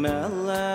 Melody.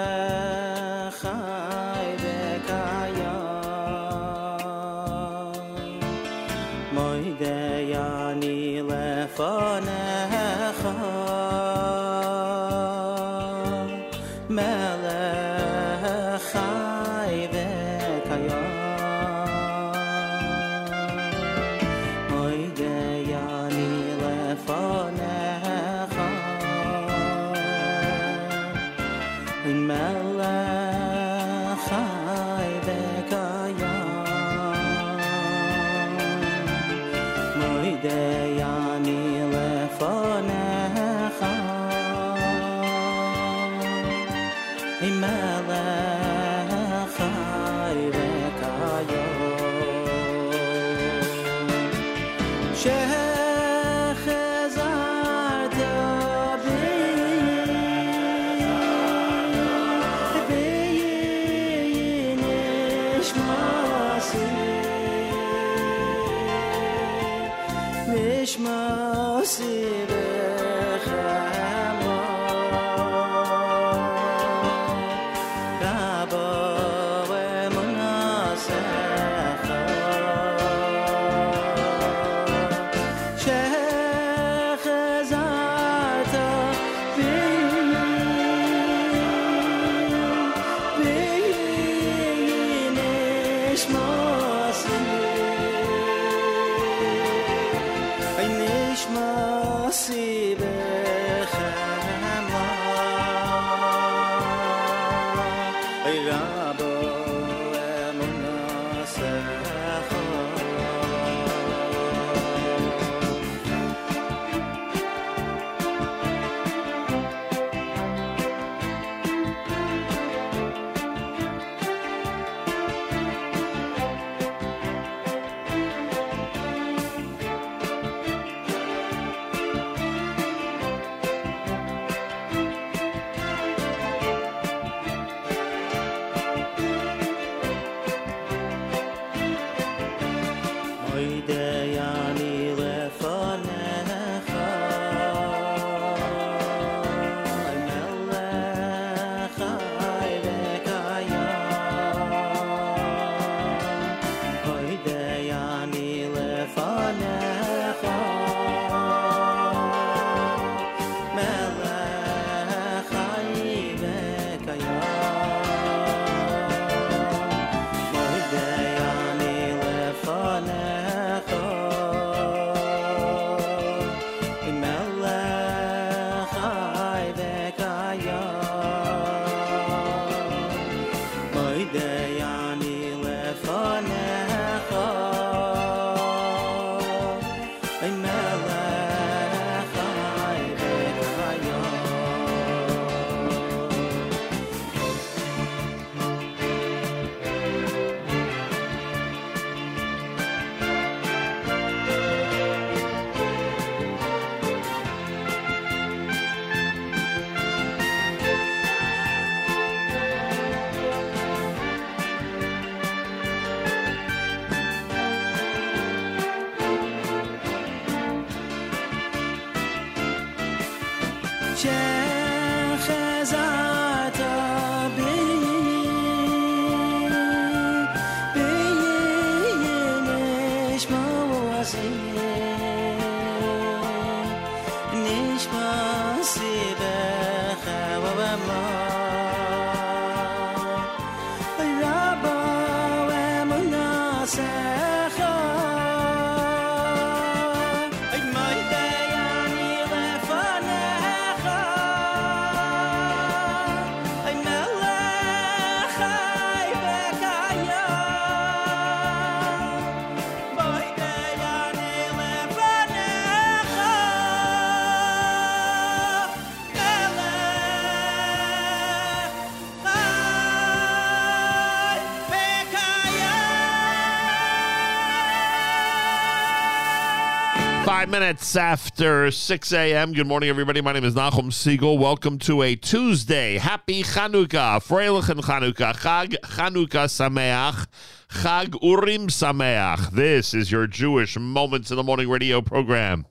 Five minutes after 6 a.m. Good morning, everybody. My name is Nachum Siegel. Welcome to a Tuesday. Happy Chanukah. Freilichen Chanukah. Chag Chanukah Sameach. Chag Urim Sameach. This is your Jewish Moments in the Morning radio program.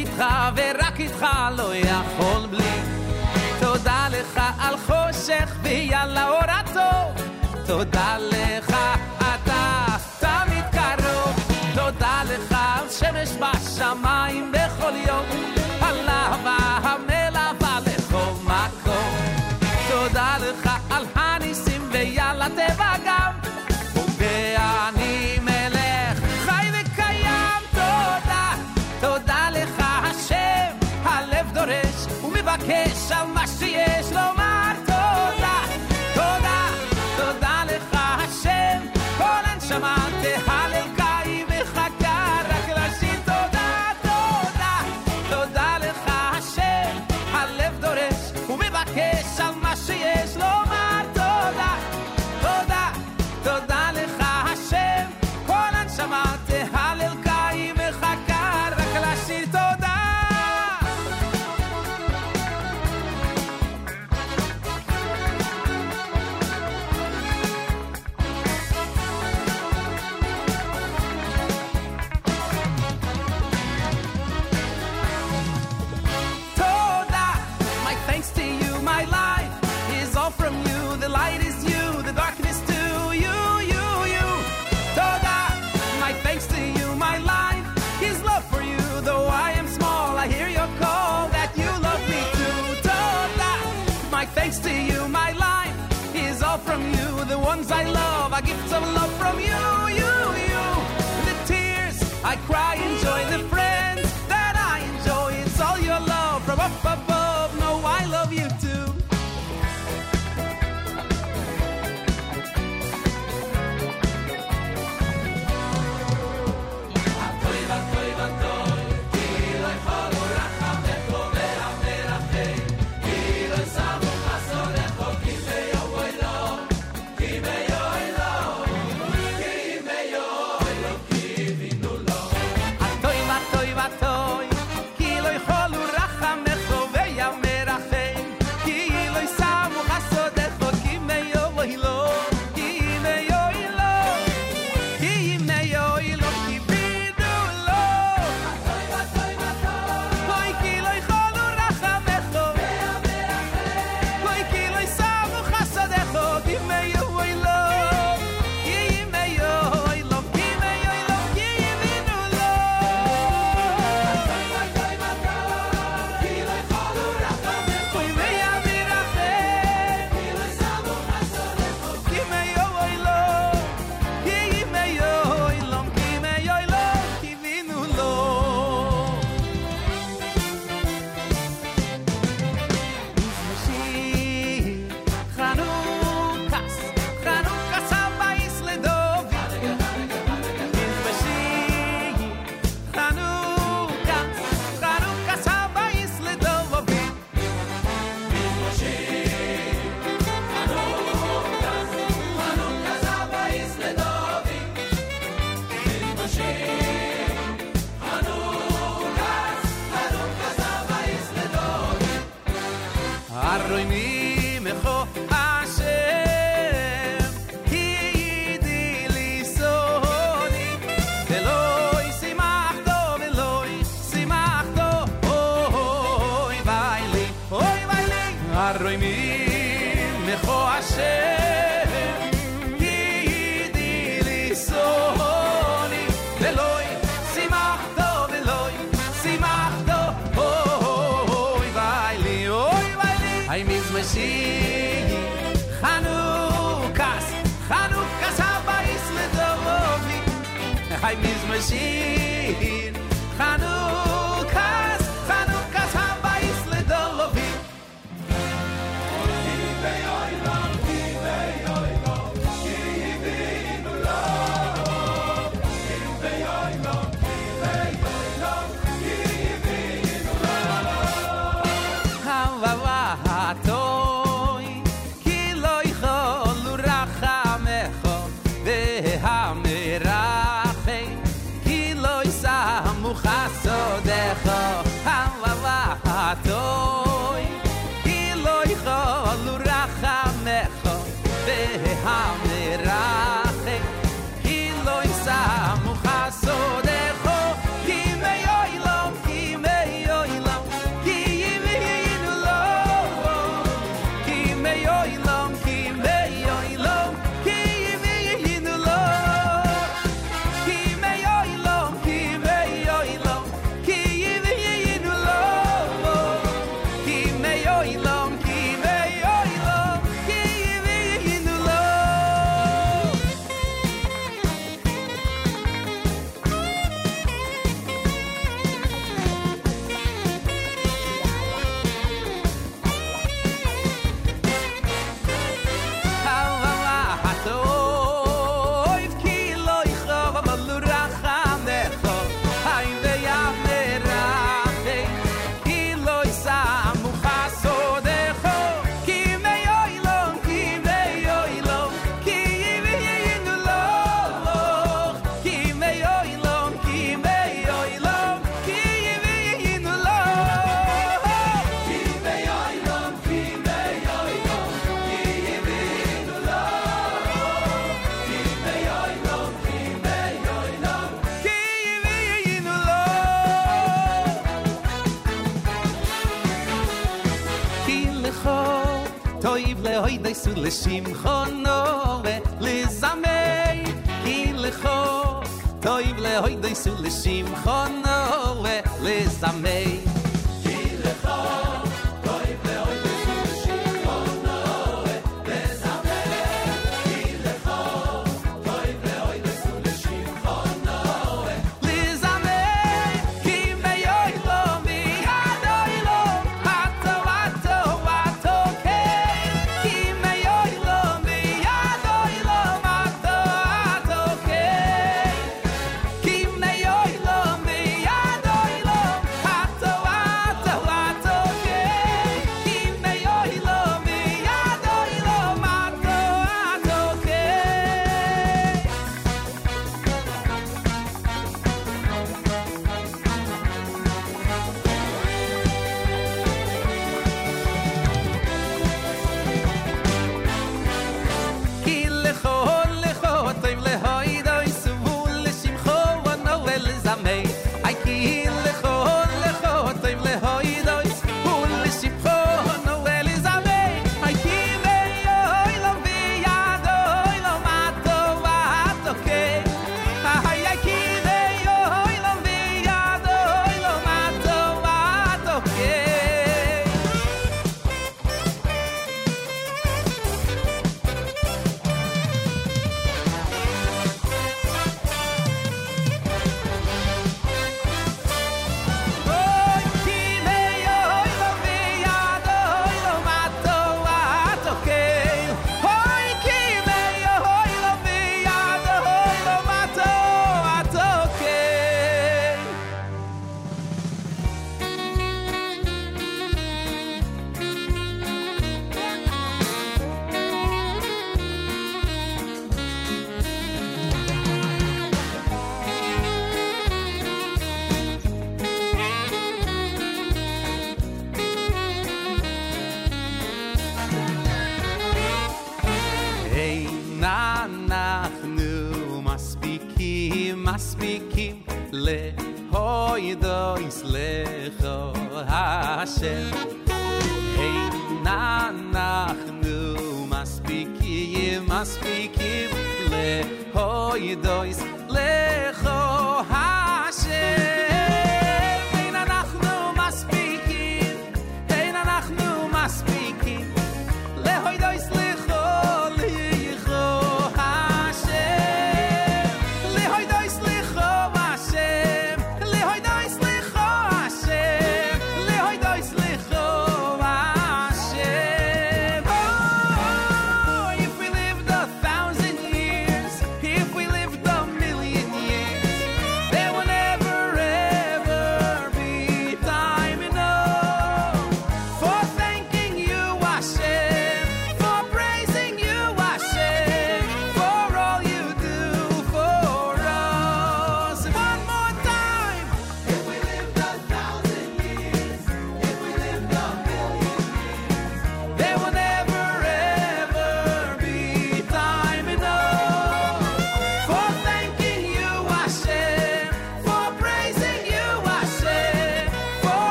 איתך ורק איתך לא יכול בלי. תודה לך על חושך ויאללה אור הטוב תודה לך אתה תמיד קרוב. תודה לך על שמש בשמיים בכל יום. על אהבה המלווה לכל מקום. תודה לך על הניסים ויאללה תבגע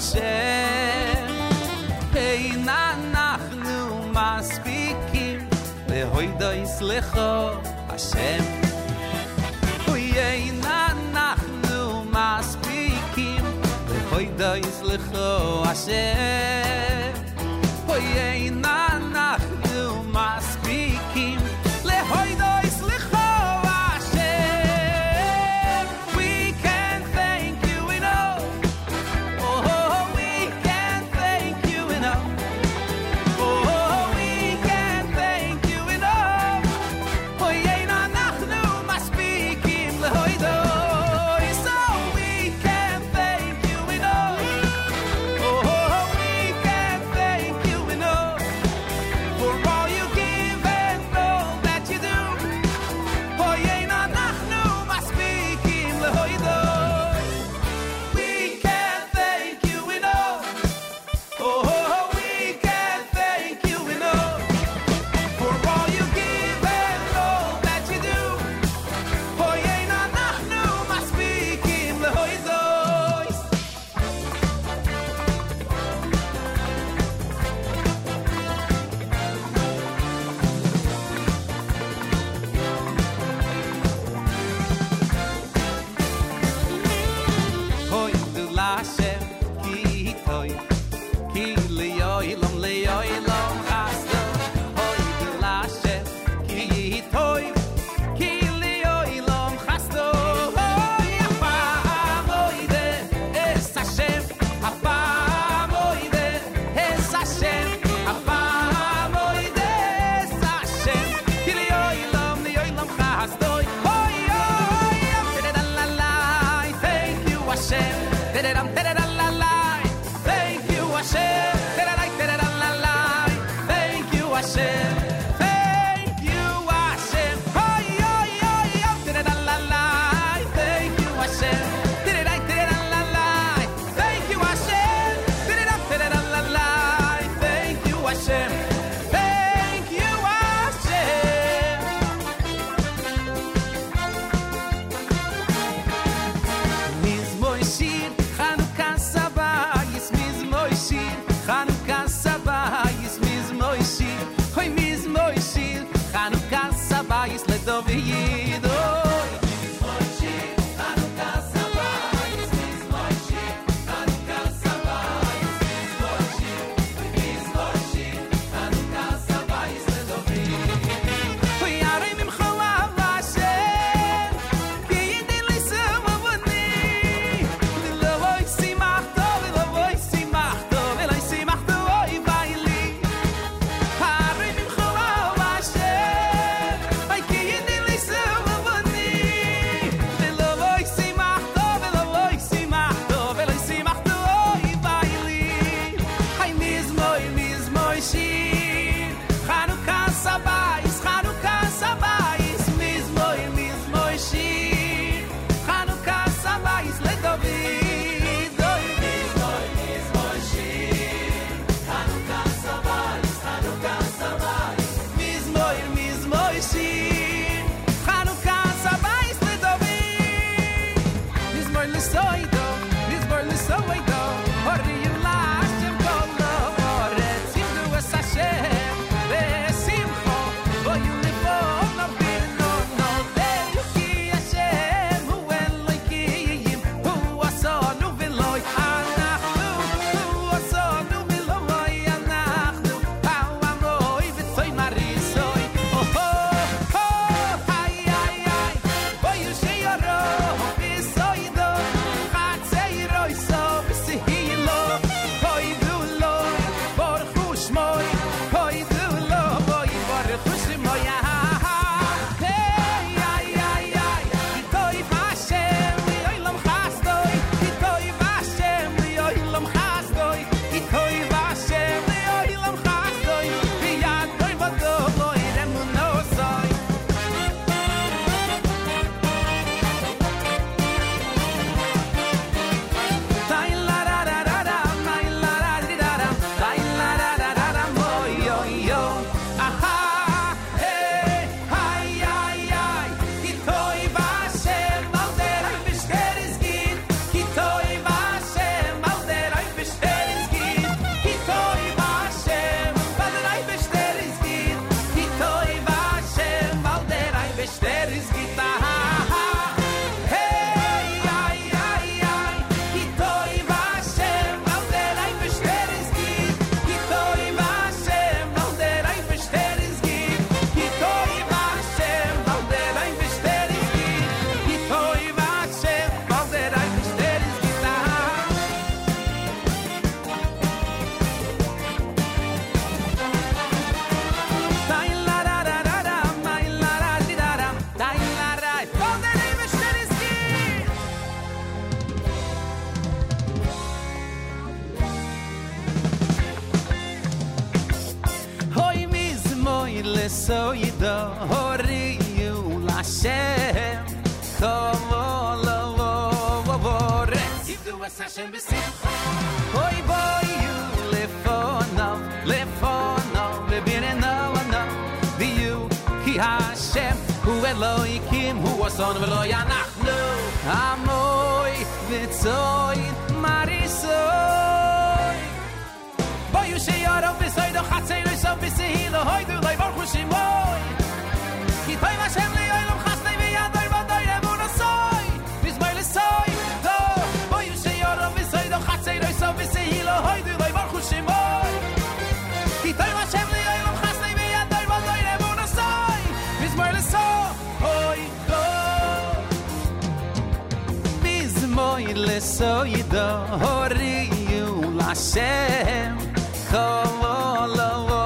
maspikim lesoy do Horiu Lashem Kamo lo lo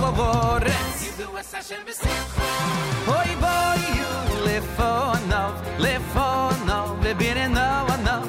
lo lo Retz Yidu es Hashem b'simcha Hoy boy you lefonov lefonov Lebireno ano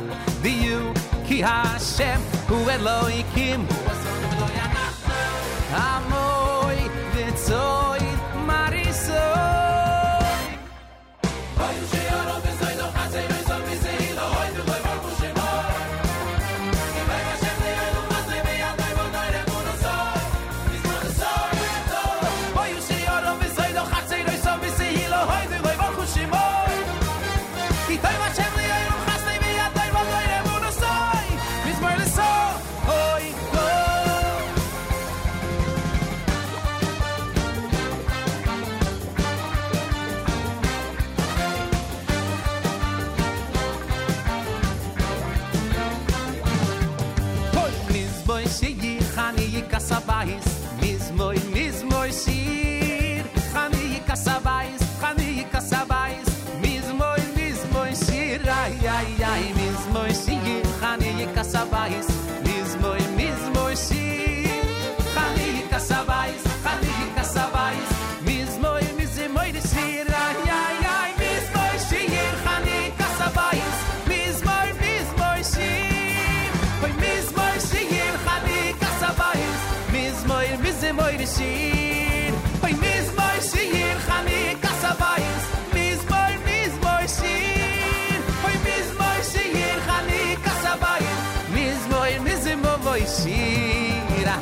sir. Bei mis boy sir khani kasabais mis boy mis boy sir. Bei mis boy sir khani kasabais mis boy mis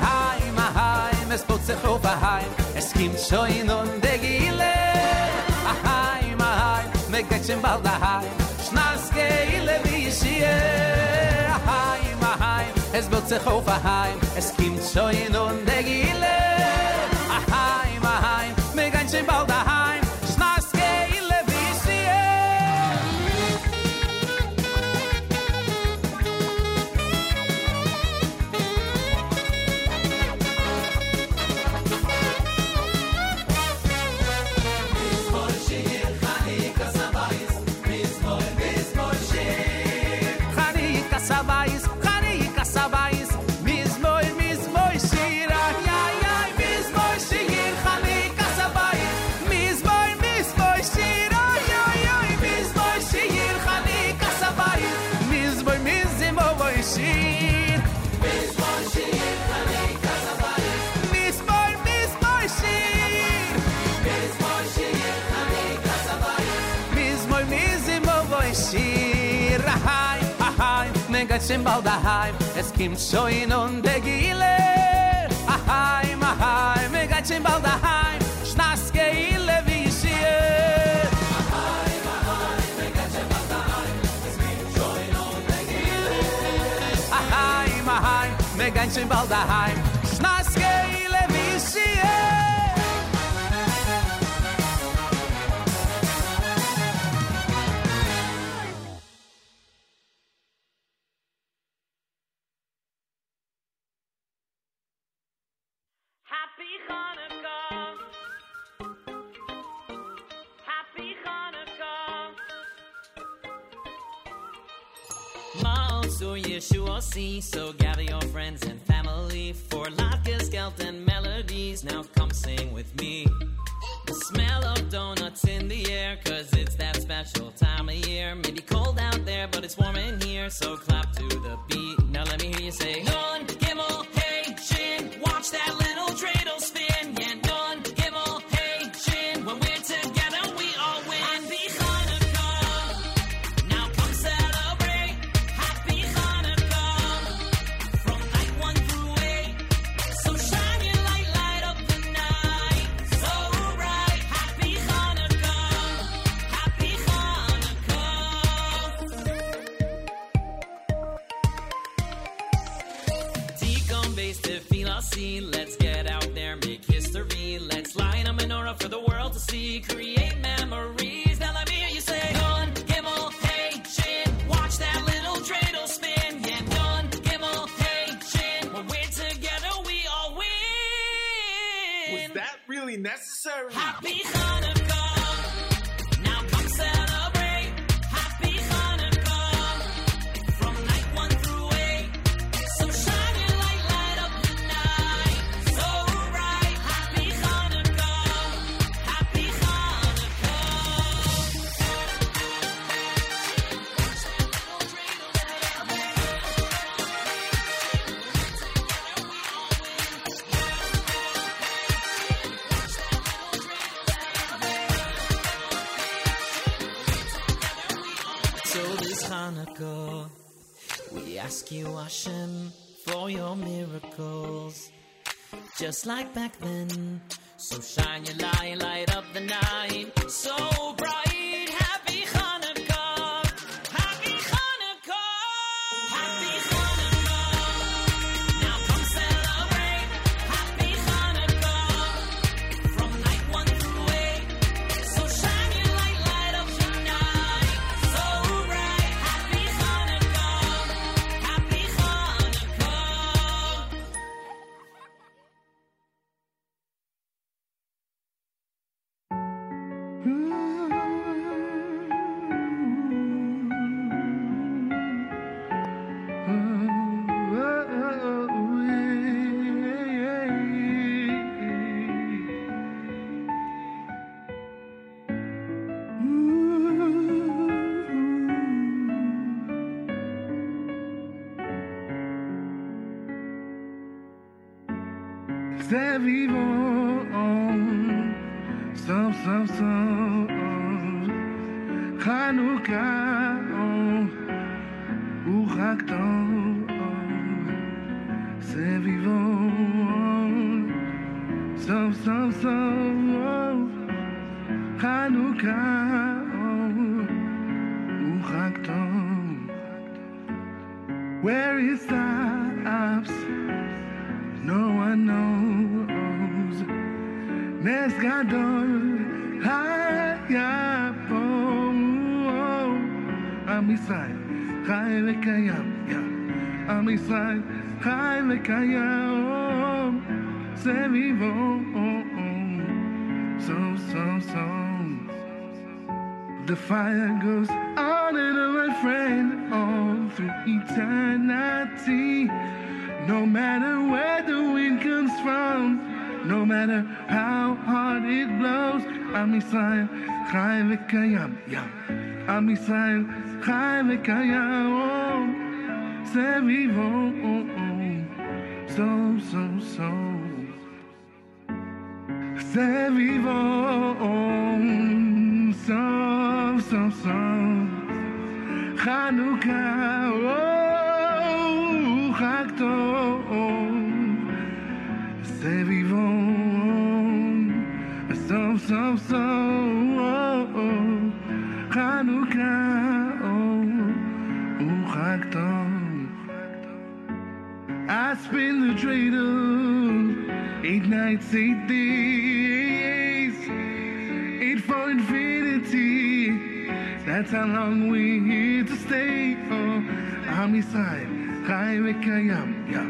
hay ma hay es kim shoin und de gile. Hay ma hay me gatchen bald hay schnaske ile bi shie hay ma hay es wird sich auf ein Heim, es kommt schon in und Gile. Me getchen jetzt sind bald daheim, es kommt so in und der Gile. Aheim, aheim, er wir gehen sind bald daheim, schnass Gile wie ich sie. Aheim, aheim, er wir gehen sind bald daheim, es kommt so in und der Gile. Aheim, aheim, er wir gehen sind bald daheim, See, so gather your friends and family for gelt, and melodies. Now come sing with me. The smell of donuts in the air, cause it's that special time of year. Maybe cold out there, but it's warm in here, so clap to the beat. Now let me hear you say, Nun, see. Create memories. Now let me hear you say, Nun, Gimel, hey, Shin. Watch that little dreidel spin. Yeah, Nun, Gimel, hey, Shin. When we're together, we all win. Was that really necessary? Happy So this Hanukkah, we ask you, Hashem, for your miracles. Just like back then. So shine your light, light up the night. So bright. I'm Israel, Chai v'kayam, c'est vivant, so, so, so. C'est vivant, so, so, so. Chanukah, oh, Chag Tov. Chanukah, oh, Chag Tov. I spin the dreidel eight nights, eight days, eight for infinity. That's how long we're here to stay. Oh, I'm Yisrael, Chai v'kayam, yeah.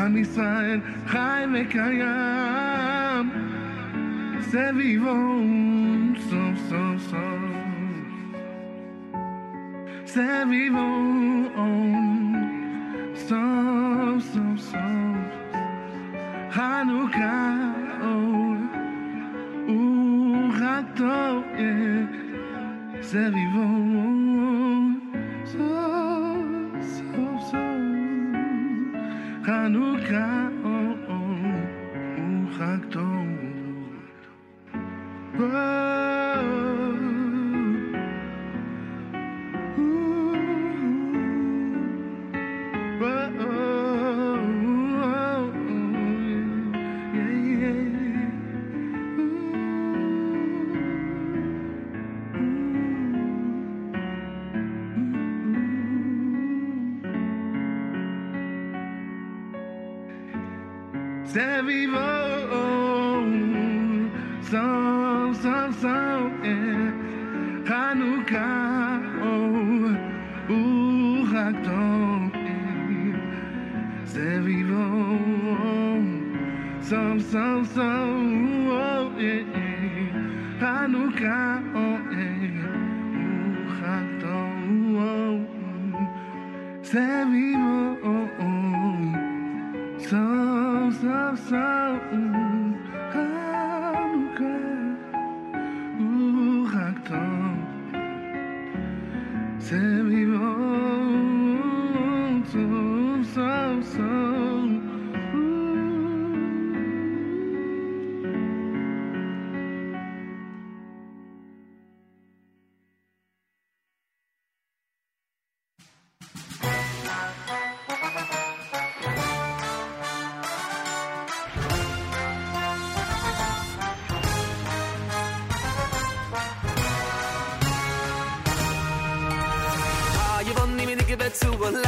I'm Yisrael, Chai v'kayam. C'est vivant, so, so, so. C'est vivant, so, so, so. Hanukkah, oh, Tov, yeah. C'est vivant, so, so, so. Hanukkah, oh, oh, ooh, Chag se vivono sam, sam, sam e eh. Hanukkah oh, uh, u Hagdom e eh. se vivono sam, sam, sam oh, eh. e Hanukkah oh, uh, e u Hagdom oh, se so some, some, hanukah, uraktom, sevivot. to a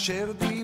cheiro de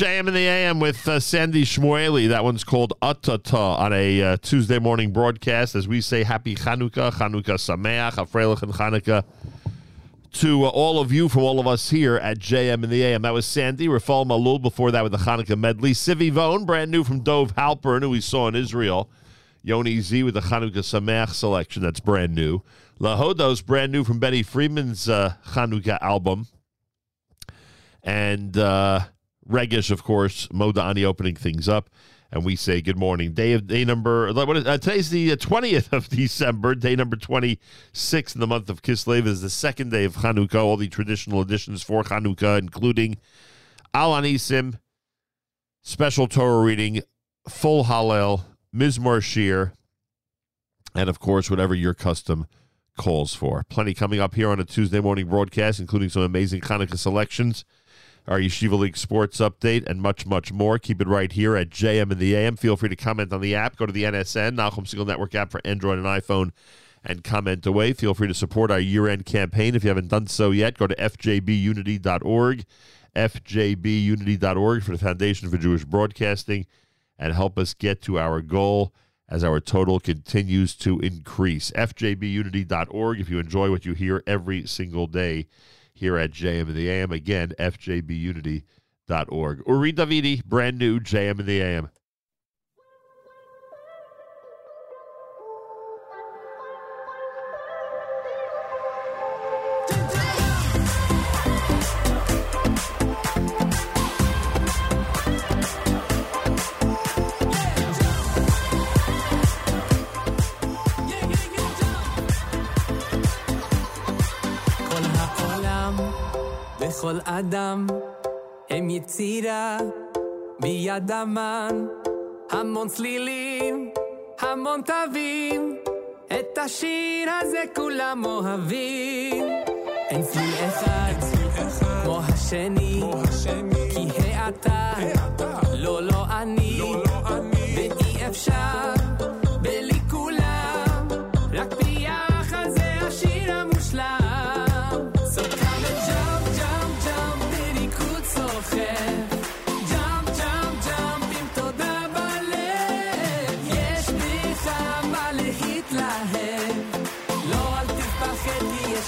JM in the AM with uh, Sandy Shmueli. That one's called Atata on a uh, Tuesday morning broadcast as we say Happy Chanukah, Chanukah Sameach, Afreilich and Chanukah to uh, all of you from all of us here at JM in the AM. That was Sandy, Rafal Malul before that with the Hanukkah medley. Sevivon, brand new from Dove Halpern, who we saw in Israel. Yoni Z with the Chanukah Sameach selection, that's brand new. Lahodos, brand new from Benny Friedman's uh, Chanukah album. And uh, Regish, of course, Modani opening things up. And we say good morning. Day of day number. Uh, today's the twentieth of December. Day number twenty six in the month of Kislev is the second day of Chanukah. All the traditional additions for Chanukah, including Al Anisim, special Torah reading, full Hallel, Mizmor Shir, and of course whatever your custom calls for. Plenty coming up here on a Tuesday morning broadcast, including some amazing Hanukkah selections our Yeshiva League sports update, and much, much more. Keep it right here at JM in the AM. Feel free to comment on the app. Go to the NSN, Nachum Segal Network app for Android and iPhone, and comment away. Feel free to support our year end campaign. If you haven't done so yet, go to fjbunity.org, fjbunity.org for the Foundation for Jewish Broadcasting, and help us get to our goal as our total continues to increase. fjbunity.org if you enjoy what you hear every single day here at JM in the AM. Again, fjbunity.org. Uri Davidi, brand new JM in the AM. וכל אדם הם יצירה ביד אמן המון צלילים, המון תווים את השיר הזה כולם אוהבים. אין צליל אחד כמו השני כי האתה לא לא אני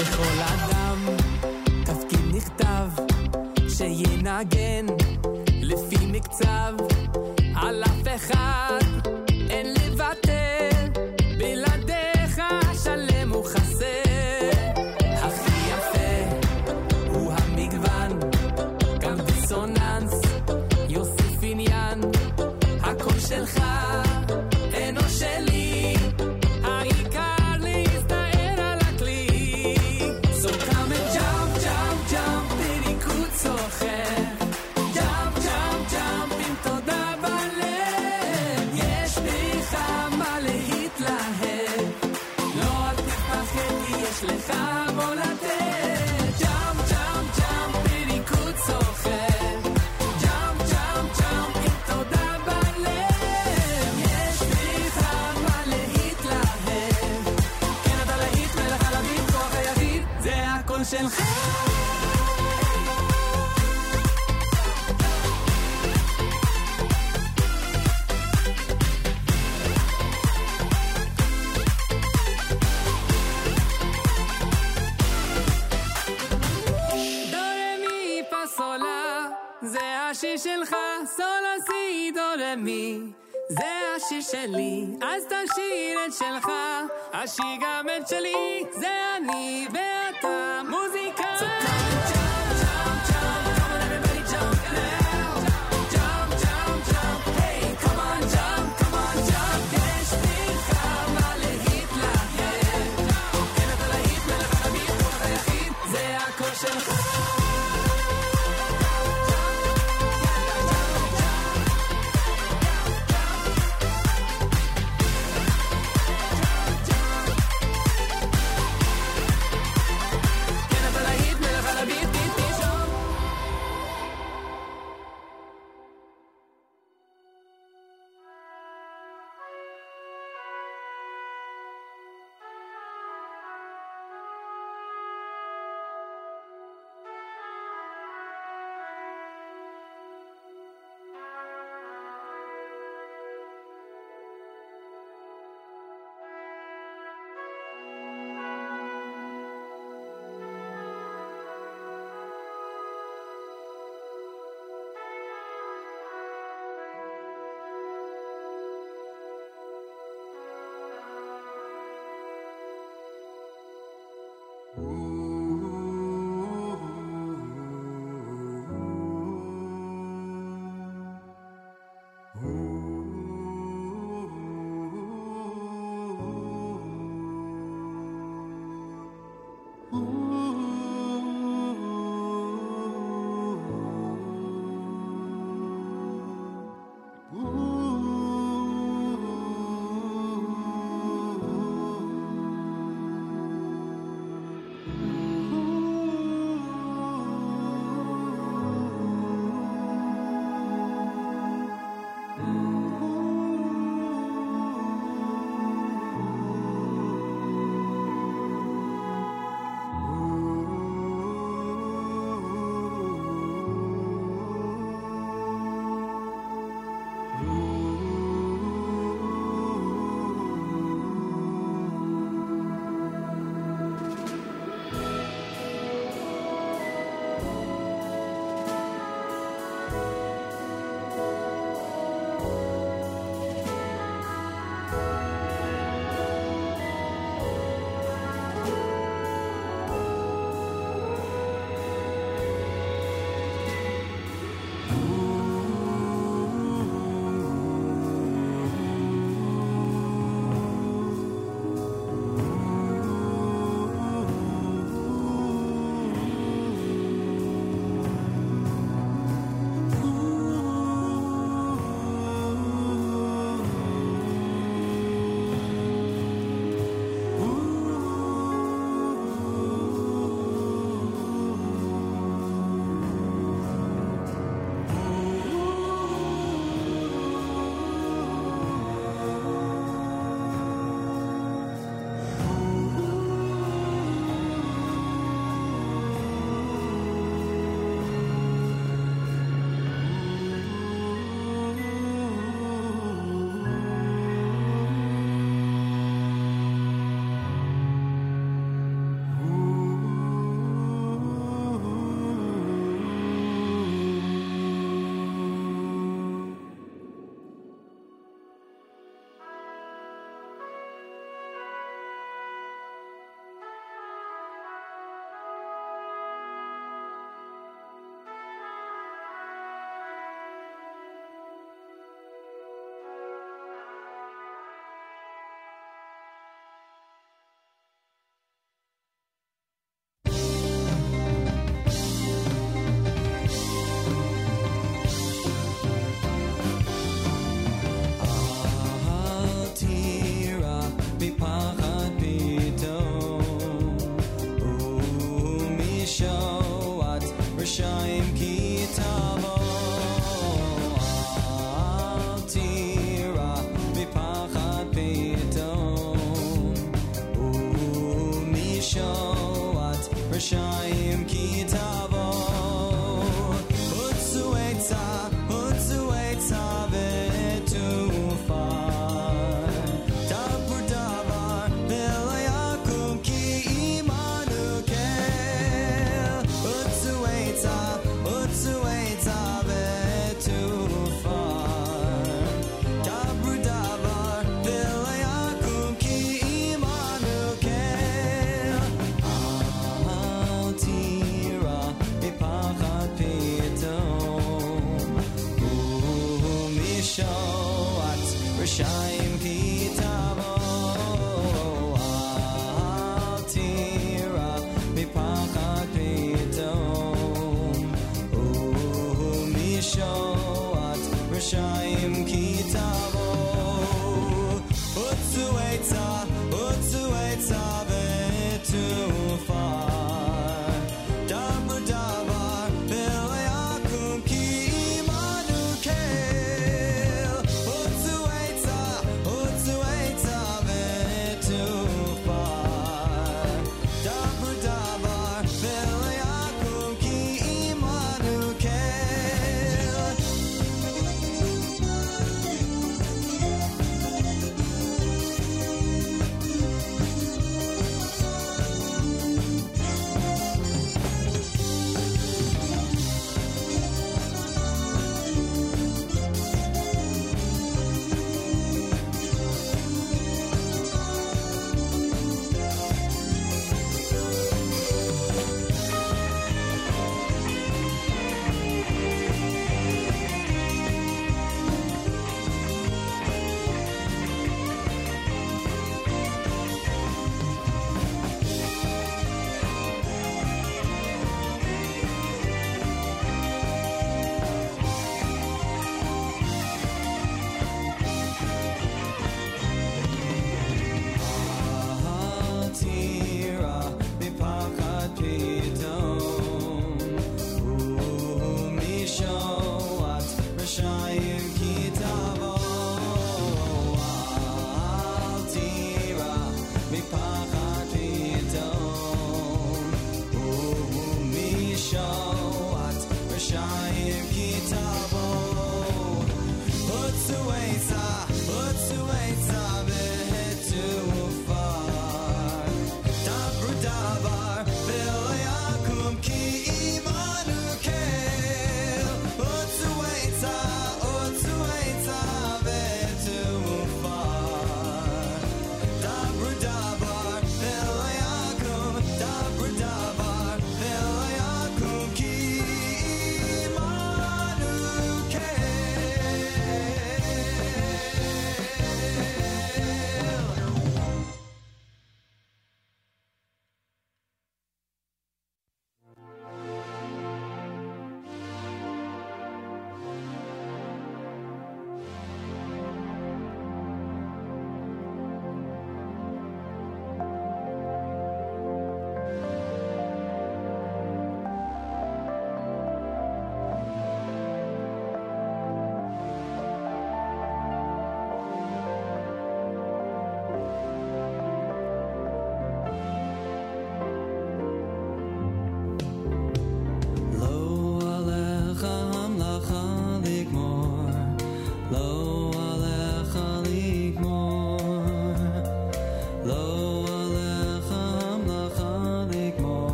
לכל אדם. תפקיד נכתב שינגן לפי מקצב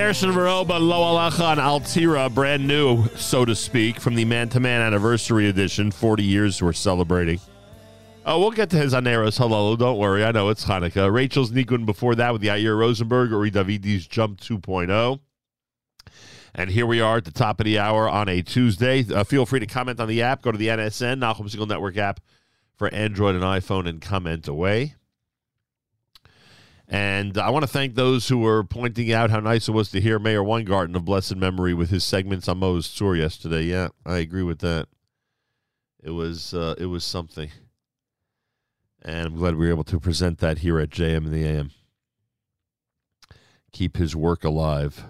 Gershon Veroba, Lo Alacha on Altira, brand new, so to speak, from the Man to Man Anniversary Edition. 40 years we're celebrating. Oh, we'll get to his Aneros Halal. Don't worry. I know it's Hanukkah. Rachel's Nikun before that with the Yair Rosenberg, Uri Davidi's Jump 2.0. And here we are at the top of the hour on a Tuesday. Uh, feel free to comment on the app. Go to the NSN, Nachum Segal Network app for Android and iPhone and comment away. And I want to thank those who were pointing out how nice it was to hear Mayor Weingarten of blessed memory with his segments on Mo's tour yesterday. Yeah, I agree with that. It was uh, it was something, and I'm glad we were able to present that here at JM and the AM. Keep his work alive.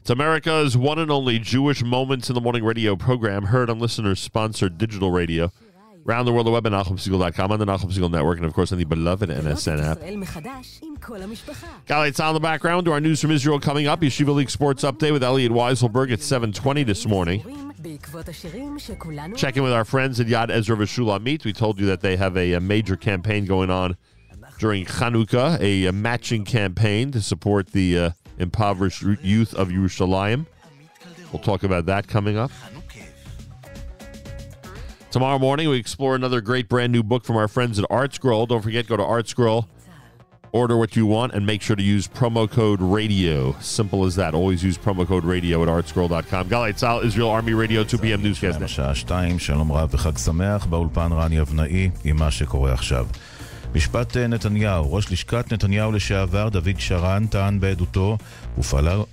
It's America's one and only Jewish Moments in the Morning radio program, heard on listeners sponsored digital radio. Round the World of Web at NachumSegal.com on the Nachum Network, and of course on the beloved NSN app. Galei Tzahal on the background to our news from Israel coming up. Yeshiva League Sports Update with Elliot Weiselberg at 7.20 this morning. Check in with our friends at Yad Ezra Veshulamit. We told you that they have a, a major campaign going on during Chanukah, a, a matching campaign to support the uh, impoverished youth of Yerushalayim. We'll talk about that coming up. Tomorrow morning, we explore another great brand new book from our friends at ArtScroll. Don't forget, go to ArtScroll, order what you want, and make sure to use promo code radio. Simple as that. Always use promo code radio at artscroll.com. Galei Tzahal, Israel Army Radio, 2 p.m. newscast. משפט אה, נתניהו, ראש לשכת נתניהו לשעבר דוד שרן טען בעדותו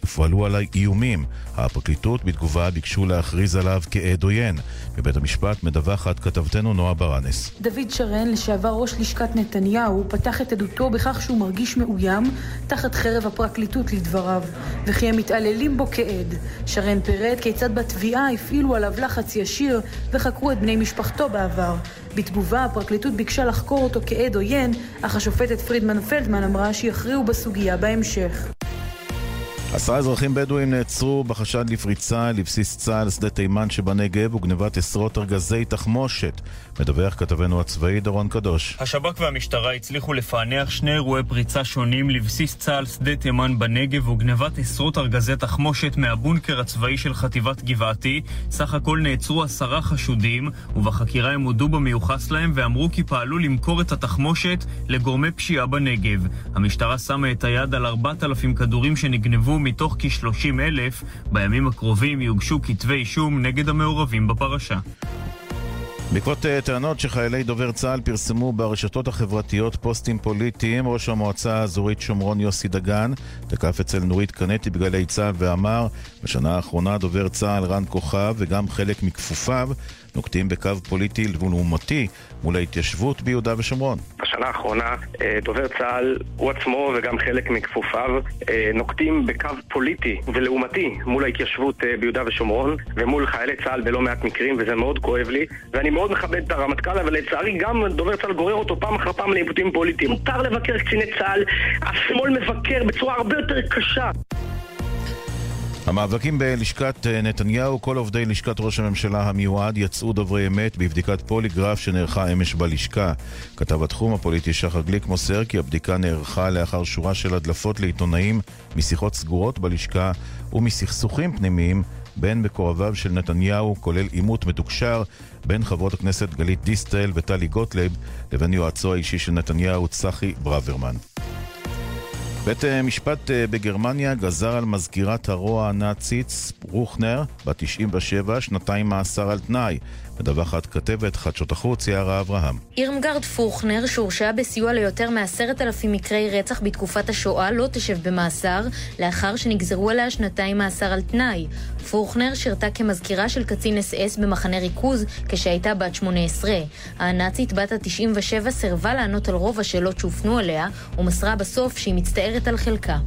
הופעלו עליי איומים. הפרקליטות בתגובה ביקשו להכריז עליו כעד עוין. מבית המשפט מדווחת כתבתנו נועה ברנס. דוד שרן, לשעבר ראש לשכת נתניהו, פתח את עדותו בכך שהוא מרגיש מאוים תחת חרב הפרקליטות לדבריו, וכי הם מתעללים בו כעד. שרן פירט כיצד בתביעה הפעילו עליו לחץ ישיר וחקרו את בני משפחתו בעבר. בתגובה, הפרקליטות ביקשה לחקור אותו כעד עוין, אך השופטת פרידמן פלדמן אמרה שיכריעו בסוגיה בהמשך. עשרה אזרחים בדואים נעצרו בחשד לפריצה לבסיס צה"ל שדה תימן שבנגב וגנבת עשרות ארגזי תחמושת. מדווח כתבנו הצבאי דורון קדוש. השב"כ והמשטרה הצליחו לפענח שני אירועי פריצה שונים לבסיס צה"ל שדה תימן בנגב וגנבת עשרות ארגזי תחמושת מהבונקר הצבאי של חטיבת גבעתי. סך הכל נעצרו עשרה חשודים, ובחקירה הם הודו במיוחס להם ואמרו כי פעלו למכור את התחמושת לגורמי פשיעה בנגב. המשטרה שמה את היד על 4,000 כדורים שנגנבו מתוך כ-30 אלף. בימים הקרובים יוגשו כתבי אישום נגד המעורבים בפרשה. בעקבות אה, טענות שחיילי דובר צה"ל פרסמו ברשתות החברתיות פוסטים פוליטיים, ראש המועצה האזורית שומרון יוסי דגן תקף אצל נורית קנטי בגלי צה"ל ואמר בשנה האחרונה דובר צה"ל רן כוכב וגם חלק מכפופיו נוקטים בקו פוליטי ולעומתי מול ההתיישבות ביהודה ושומרון. בשנה האחרונה אה, דובר צה"ל, הוא עצמו וגם חלק מכפופיו אה, נוקטים בקו פוליטי ולעומתי מול ההתיישבות אה, ביהודה ושומרון ומול חיילי צה"ל בלא מעט מקרים וזה מאוד כואב לי ואני מאוד מכבד את הרמטכ"ל אבל לצערי גם דובר צה"ל גורר אותו פעם אחר פעם לעיוותים פוליטיים. מותר לבקר קציני צה"ל, השמאל מבקר בצורה הרבה יותר קשה המאבקים בלשכת אה, נתניהו, כל עובדי לשכת ראש הממשלה המיועד יצאו דוברי אמת בבדיקת פוליגרף שנערכה אמש בלשכה. כתב התחום הפוליטי שחר גליק מוסר כי הבדיקה נערכה לאחר שורה של הדלפות לעיתונאים משיחות סגורות בלשכה ומסכסוכים פנימיים בין מקורביו של נתניהו, כולל עימות מתוקשר בין חברות הכנסת גלית דיסטל וטלי גוטלב לבין יועצו האישי של נתניהו, צחי ברוורמן. בית אה, משפט אה, בגרמניה גזר על מזכירת הרוע הנאצית רוכנר, בת 97, שנתיים מאסר על תנאי. מדווחת כתבת חדשות החוץ יערה אברהם. אירמגרד פוכנר, שהורשעה בסיוע ליותר מעשרת אלפים מקרי רצח בתקופת השואה, לא תשב במאסר, לאחר שנגזרו עליה שנתיים מאסר על תנאי. פוכנר שירתה כמזכירה של קצין אס אס במחנה ריכוז כשהייתה בת 18. הנאצית בת ה-97 סירבה לענות על רוב השאלות שהופנו אליה, ומסרה בסוף שהיא מצטערת על חלקה.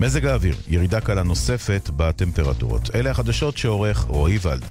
מזג האוויר, ירידה קלה נוספת בטמפרטורות. אלה החדשות שעורך רועי ולד.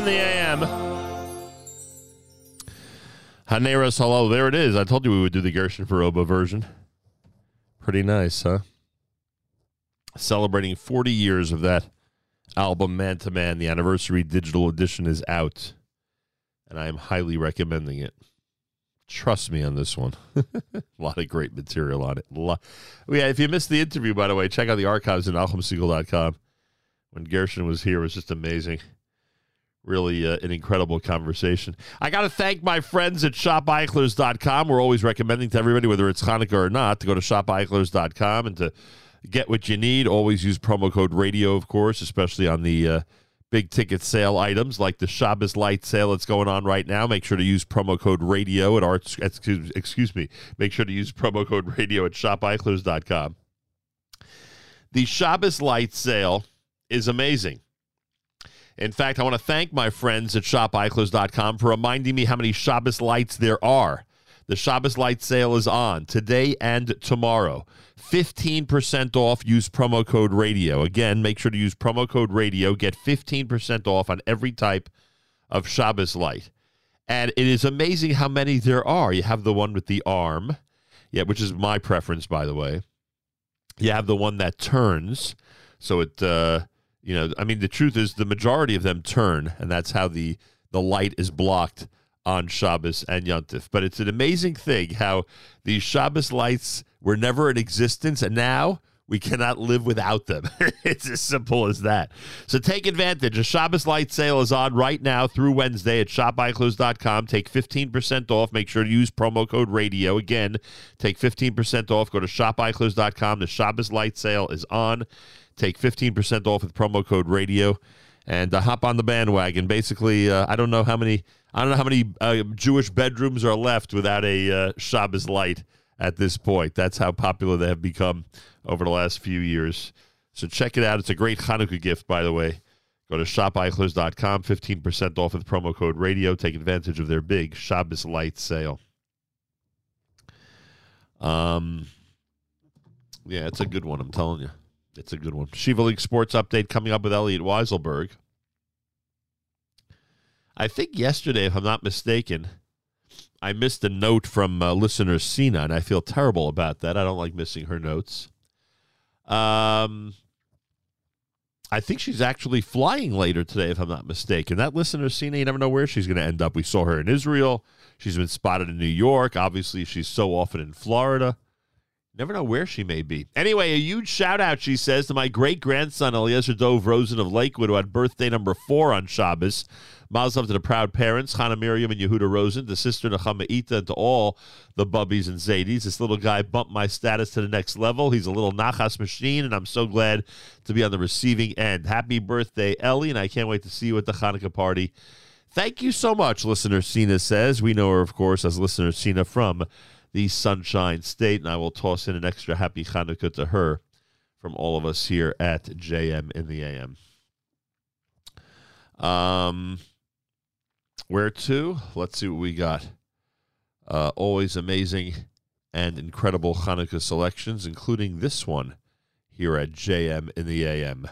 In the AM. Haneras Hello. There it is. I told you we would do the Gershon Veroba version. Pretty nice, huh? Celebrating 40 years of that album Man to Man. The anniversary digital edition is out, and I am highly recommending it. Trust me on this one. a lot of great material on it. Lo- yeah, if you missed the interview, by the way, check out the archives at NachumSegal.com. When Gershon was here, it was just amazing. Really uh, an incredible conversation. I got to thank my friends at shopeichlers.com. We're always recommending to everybody, whether it's Hanukkah or not, to go to shopeichlers.com and to get what you need. Always use promo code radio, of course, especially on the uh, big ticket sale items like the Shabbos light sale that's going on right now. Make sure to use promo code radio at. Excuse, excuse me. Make sure to use promo code radio at shopeichlers.com. The Shabbos light sale is amazing. In fact, I want to thank my friends at shopeichlers.com for reminding me how many Shabbos lights there are. The Shabbos light sale is on today and tomorrow. 15% off. Use promo code radio. Again, make sure to use promo code radio. Get 15% off on every type of Shabbos light. And it is amazing how many there are. You have the one with the arm, yeah, which is my preference, by the way. You have the one that turns. So it, uh, you know, I mean, the truth is the majority of them turn, and that's how the the light is blocked on Shabbos and Yontif. But it's an amazing thing how these Shabbos lights were never in existence, and now we cannot live without them. it's as simple as that. So take advantage. A Shabbos light sale is on right now through Wednesday at shopeichlers.com. Take 15% off. Make sure to use promo code radio. Again, take 15% off. Go to shopeichlers.com. The Shabbos light sale is on. Take 15% off with promo code radio and uh, hop on the bandwagon. Basically, uh, I don't know how many I don't know how many uh, Jewish bedrooms are left without a uh, Shabbos light at this point. That's how popular they have become over the last few years. So check it out. It's a great Hanukkah gift, by the way. Go to shopeichlers.com, 15% off with promo code radio. Take advantage of their big Shabbos light sale. Um, yeah, it's a good one, I'm telling you. It's a good one. Shiva League Sports Update coming up with Elliot Weiselberg. I think yesterday, if I'm not mistaken, I missed a note from uh, listener Sina, and I feel terrible about that. I don't like missing her notes. Um, I think she's actually flying later today, if I'm not mistaken. That listener Sina, you never know where she's going to end up. We saw her in Israel. She's been spotted in New York. Obviously, she's so often in Florida. Never know where she may be. Anyway, a huge shout out, she says, to my great grandson, Eliezer Dov Rosen of Lakewood, who had birthday number four on Shabbos. Mazel to the proud parents, Hannah Miriam and Yehuda Rosen, the sister Nechama Ita, and to all the Bubbies and Zadies. This little guy bumped my status to the next level. He's a little Nachas machine, and I'm so glad to be on the receiving end. Happy birthday, Ellie, and I can't wait to see you at the Hanukkah party. Thank you so much, listener Cena says. We know her, of course, as listener Cena from the Sunshine State, and I will toss in an extra happy Hanukkah to her from all of us here at JM in the AM. Um, where to? Let's see what we got. Uh, always amazing and incredible Hanukkah selections, including this one here at JM in the AM.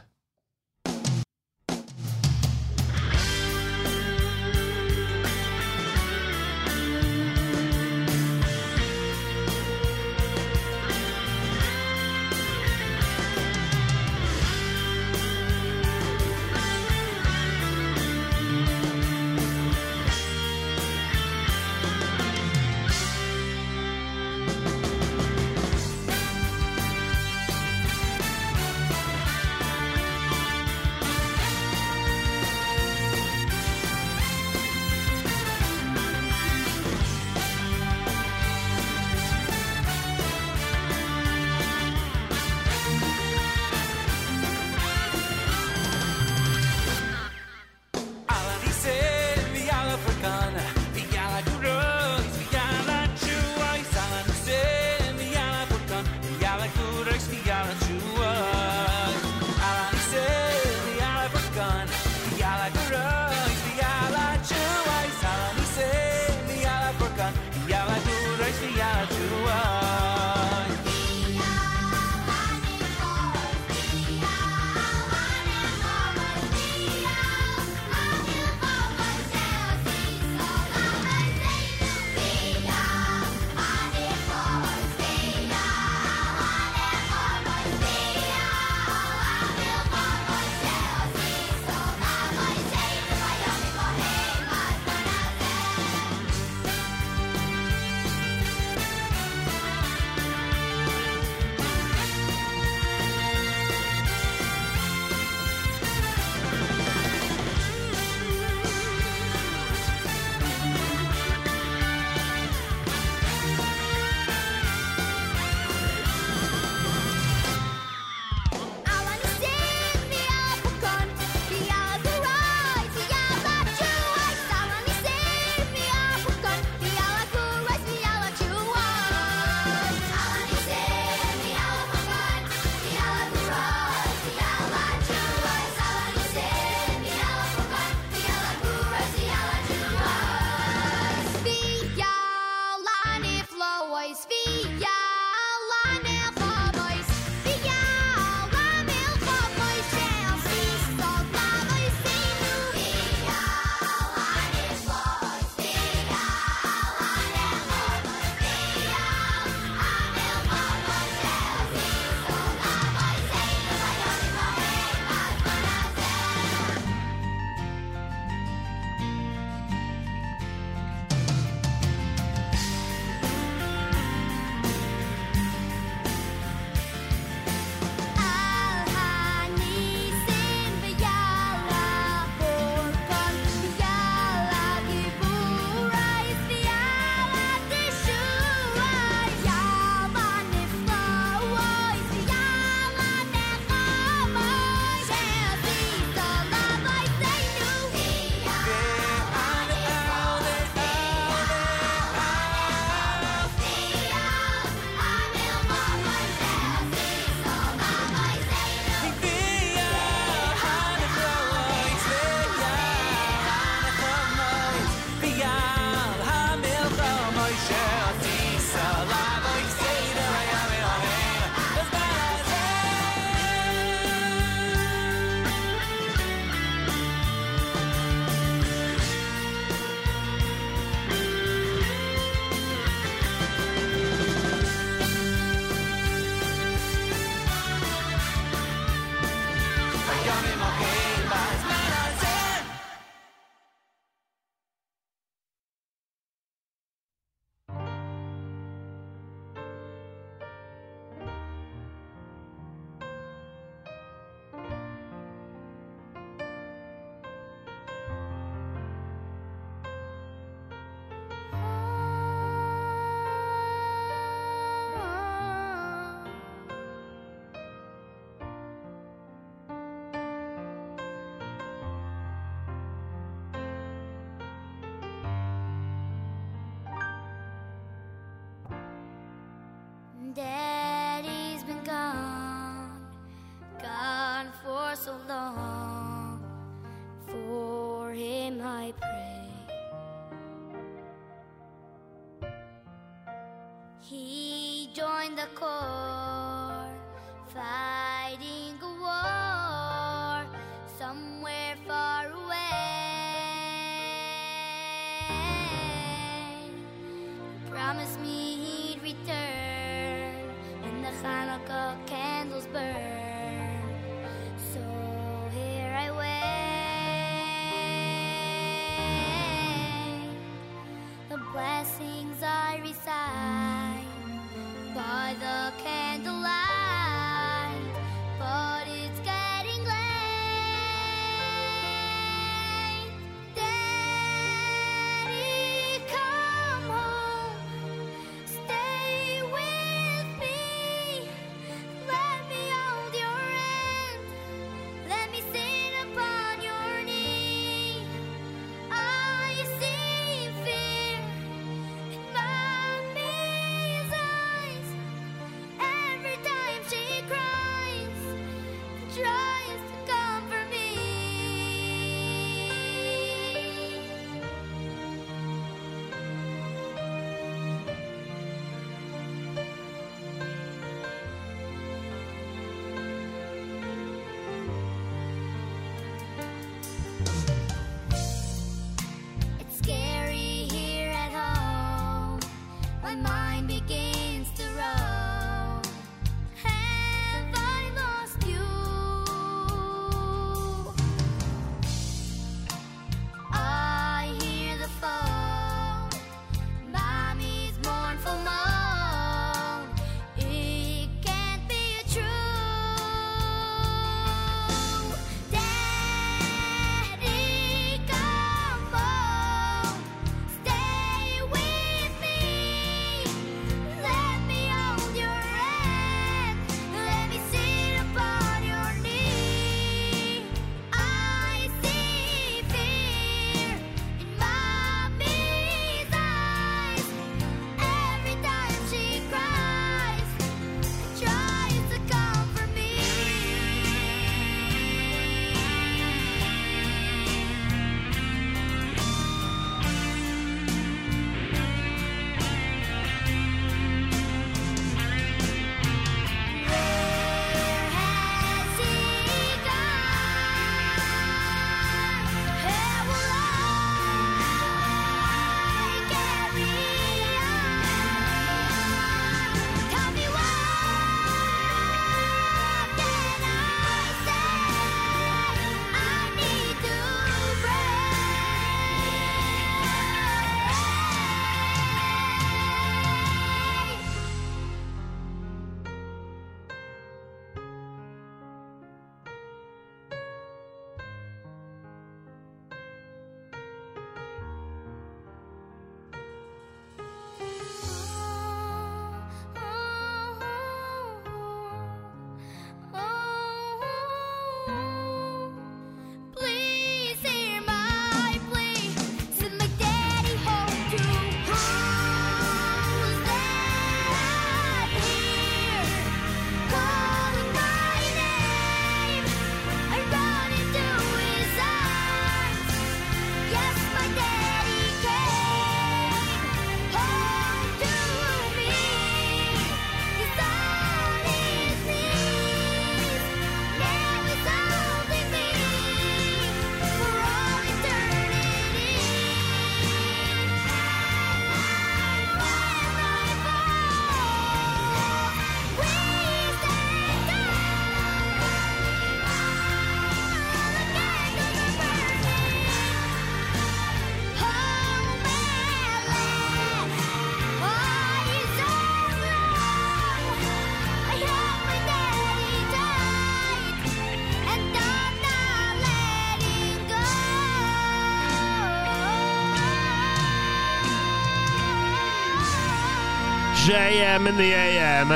a.m. in the a.m.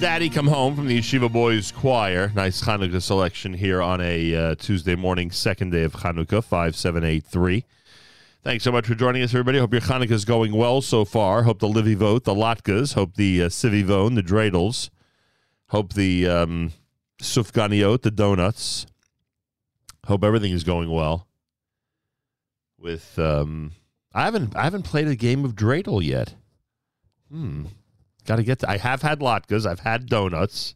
Daddy come home from the Yeshiva Boys Choir. Nice Hanukkah selection here on a uh, Tuesday morning, second day of Hanukkah, 5783. Thanks so much for joining us, everybody. Hope your Hanukkah is going well so far. Hope the Levivot, the Latkes, hope the uh, the Dreidels, hope the um, Sufganiot, the Donuts. Hope everything is going well. With um, I haven't I haven't played a game of Dreidel yet. Hmm. Got to get I have had latkes, I've had donuts.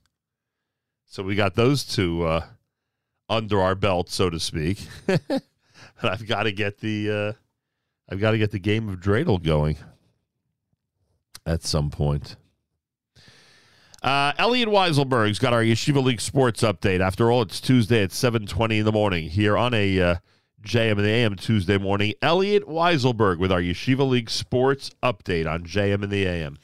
So we got those two uh under our belt, so to speak. and I've got to get the uh I've got to get the game of dreidel going at some point. Uh, Elliot Weiselberg's got our Yeshiva League sports update. After all, it's Tuesday at 7.20 in the morning here on a uh, JM and the AM Tuesday morning. Elliot Weiselberg with our Yeshiva League sports update on JM and the AM.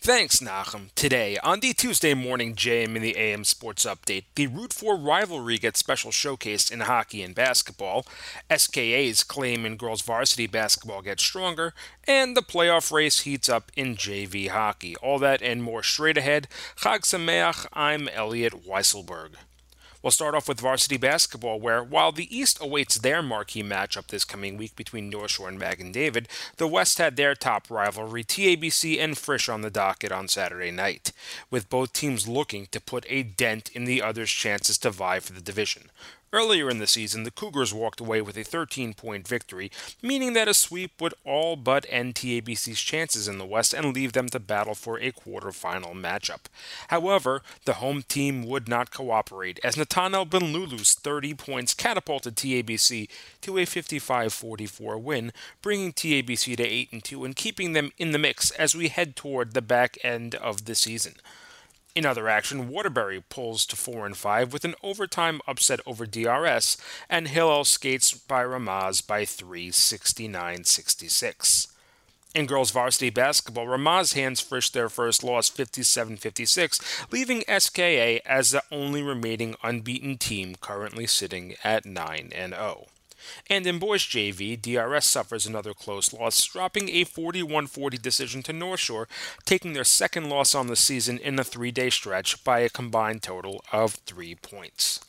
Thanks, Nachum. Today, on the Tuesday morning JM in the AM Sports Update, the Route 4 rivalry gets special showcased in hockey and basketball, SKA's claim in girls varsity basketball gets stronger, and the playoff race heats up in JV hockey. All that and more straight ahead. Chag Sameach, I'm Elliot Weiselberg. We'll start off with varsity basketball, where while the East awaits their marquee matchup this coming week between North Shore and Magen David, the West had their top rivalry, TABC and Frisch, on the docket on Saturday night, with both teams looking to put a dent in the other's chances to vie for the division. Earlier in the season, the Cougars walked away with a 13 point victory, meaning that a sweep would all but end TABC's chances in the West and leave them to battle for a quarterfinal matchup. However, the home team would not cooperate, as Nathanael Ben Lulu's 30 points catapulted TABC to a 55 44 win, bringing TABC to 8 and 2 and keeping them in the mix as we head toward the back end of the season. In other action, Waterbury pulls to 4 and 5 with an overtime upset over DRS, and Hillel skates by Ramaz by 3 69 66. In girls varsity basketball, Ramaz hands Frisch their first loss 57 56, leaving SKA as the only remaining unbeaten team currently sitting at 9 and 0. And in boys JV, DRS suffers another close loss, dropping a 41 40 decision to North Shore, taking their second loss on the season in a three day stretch by a combined total of three points.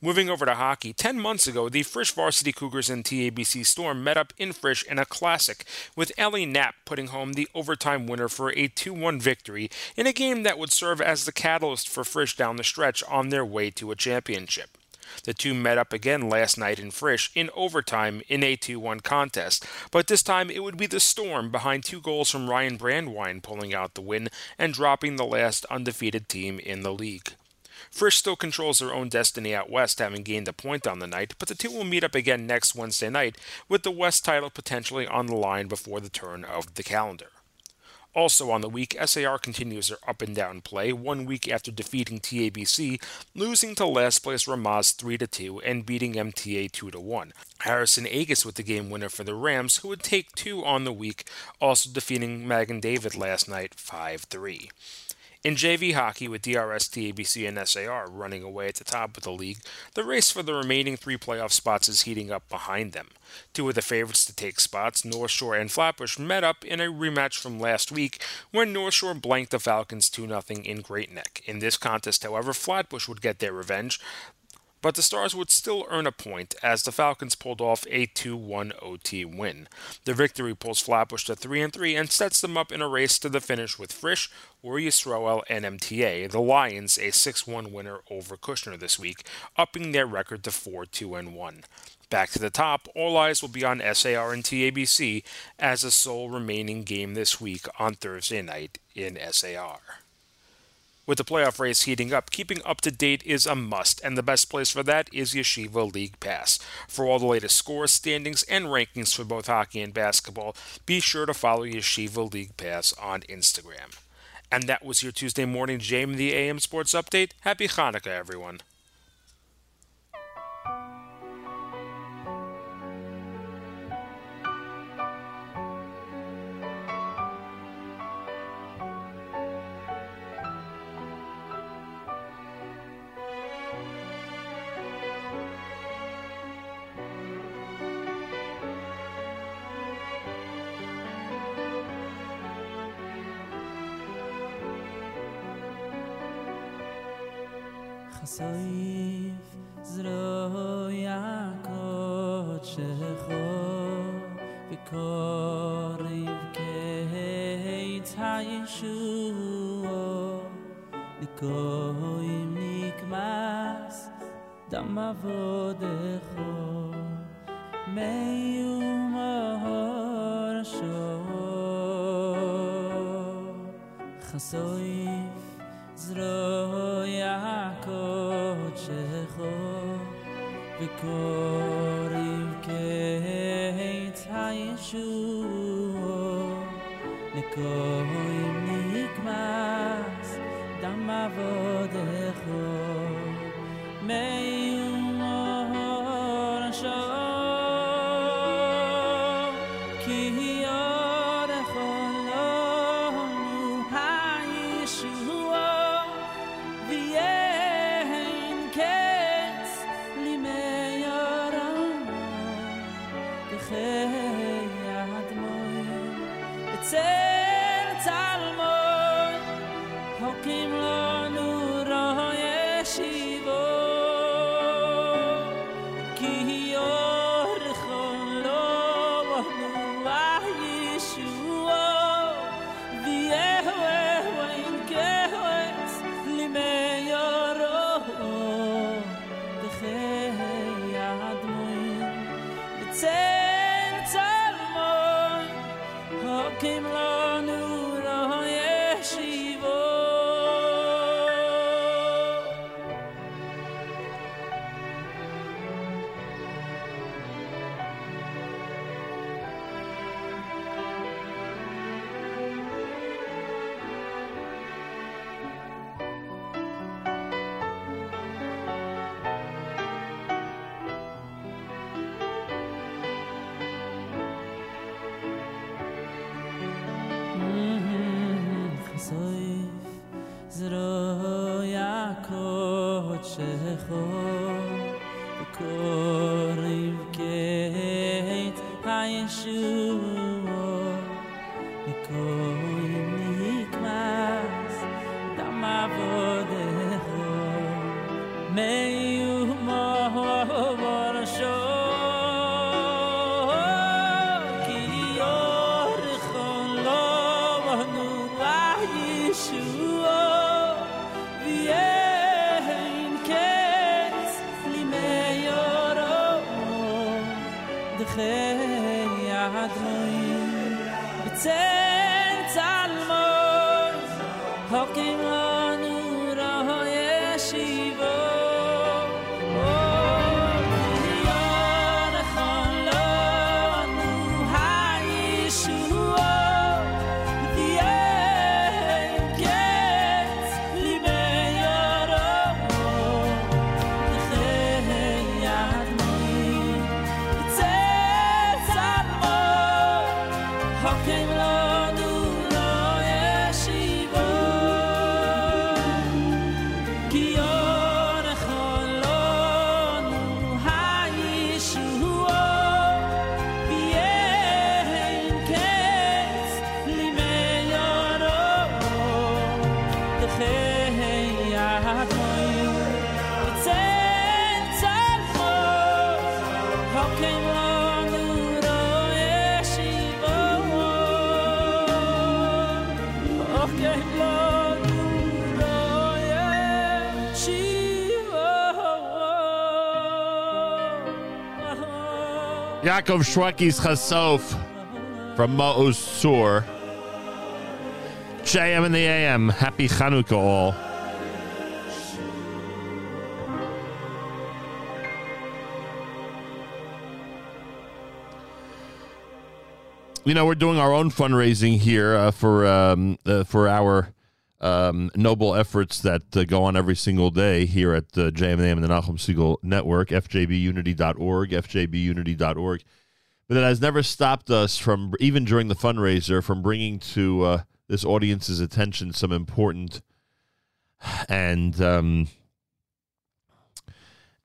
Moving over to hockey, 10 months ago, the Frisch Varsity Cougars and TABC Storm met up in Frisch in a classic, with Ellie Knapp putting home the overtime winner for a 2 1 victory in a game that would serve as the catalyst for Frisch down the stretch on their way to a championship. The two met up again last night in Frisch in overtime in a 2 1 contest, but this time it would be the Storm behind two goals from Ryan Brandwine pulling out the win and dropping the last undefeated team in the league. Frisch still controls their own destiny out west, having gained a point on the night, but the two will meet up again next Wednesday night, with the West title potentially on the line before the turn of the calendar. Also on the week, SAR continues their up and down play, one week after defeating TABC, losing to last place Ramaz 3 2 and beating MTA 2 1. Harrison Agus with the game winner for the Rams, who would take two on the week, also defeating Magen David last night 5 3. In JV hockey, with DRS, TABC, and SAR running away at the top of the league, the race for the remaining three playoff spots is heating up behind them. Two of the favorites to take spots, North Shore and Flatbush, met up in a rematch from last week when North Shore blanked the Falcons 2 0 in Great Neck. In this contest, however, Flatbush would get their revenge, but the Stars would still earn a point as the Falcons pulled off a 2-1 OT win. The victory pulls Flatbush to 3 and 3 and sets them up in a race to the finish with Frisch, Ur Yisroel, and MTA. The Lions a 6-1 winner over Kushner this week, upping their record to 4-2-1. Back to the top, all eyes will be on SAR and TABC as the sole remaining game this week on Thursday night in SAR. With the playoff race heating up, keeping up to date is a must, and the best place for that is Yeshiva League Pass. For all the latest scores, standings, and rankings for both hockey and basketball, be sure to follow Yeshiva League Pass on Instagram. And that was your Tuesday morning JM the AM Sports Update. Happy Hanukkah, everyone. חסויף זרוי הקודשך וקוריב קייץ הישוע לקוים נקמס דם עבודך מיומור שור חסויף זרו יעקות וקורים קץ הישוע נקורים נקמס דם עבודך מי came Yaakov Shwekey's Chasof from Sur. JM in the AM. Happy Chanukah all. You know, we're doing our own fundraising here uh, for um, uh, for our um, noble efforts that uh, go on every single day here at uh, JM and the the Nachum Segal Network, fjbunity.org, fjbunity.org. But it has never stopped us from, even during the fundraiser, from bringing to uh, this audience's attention some important and um,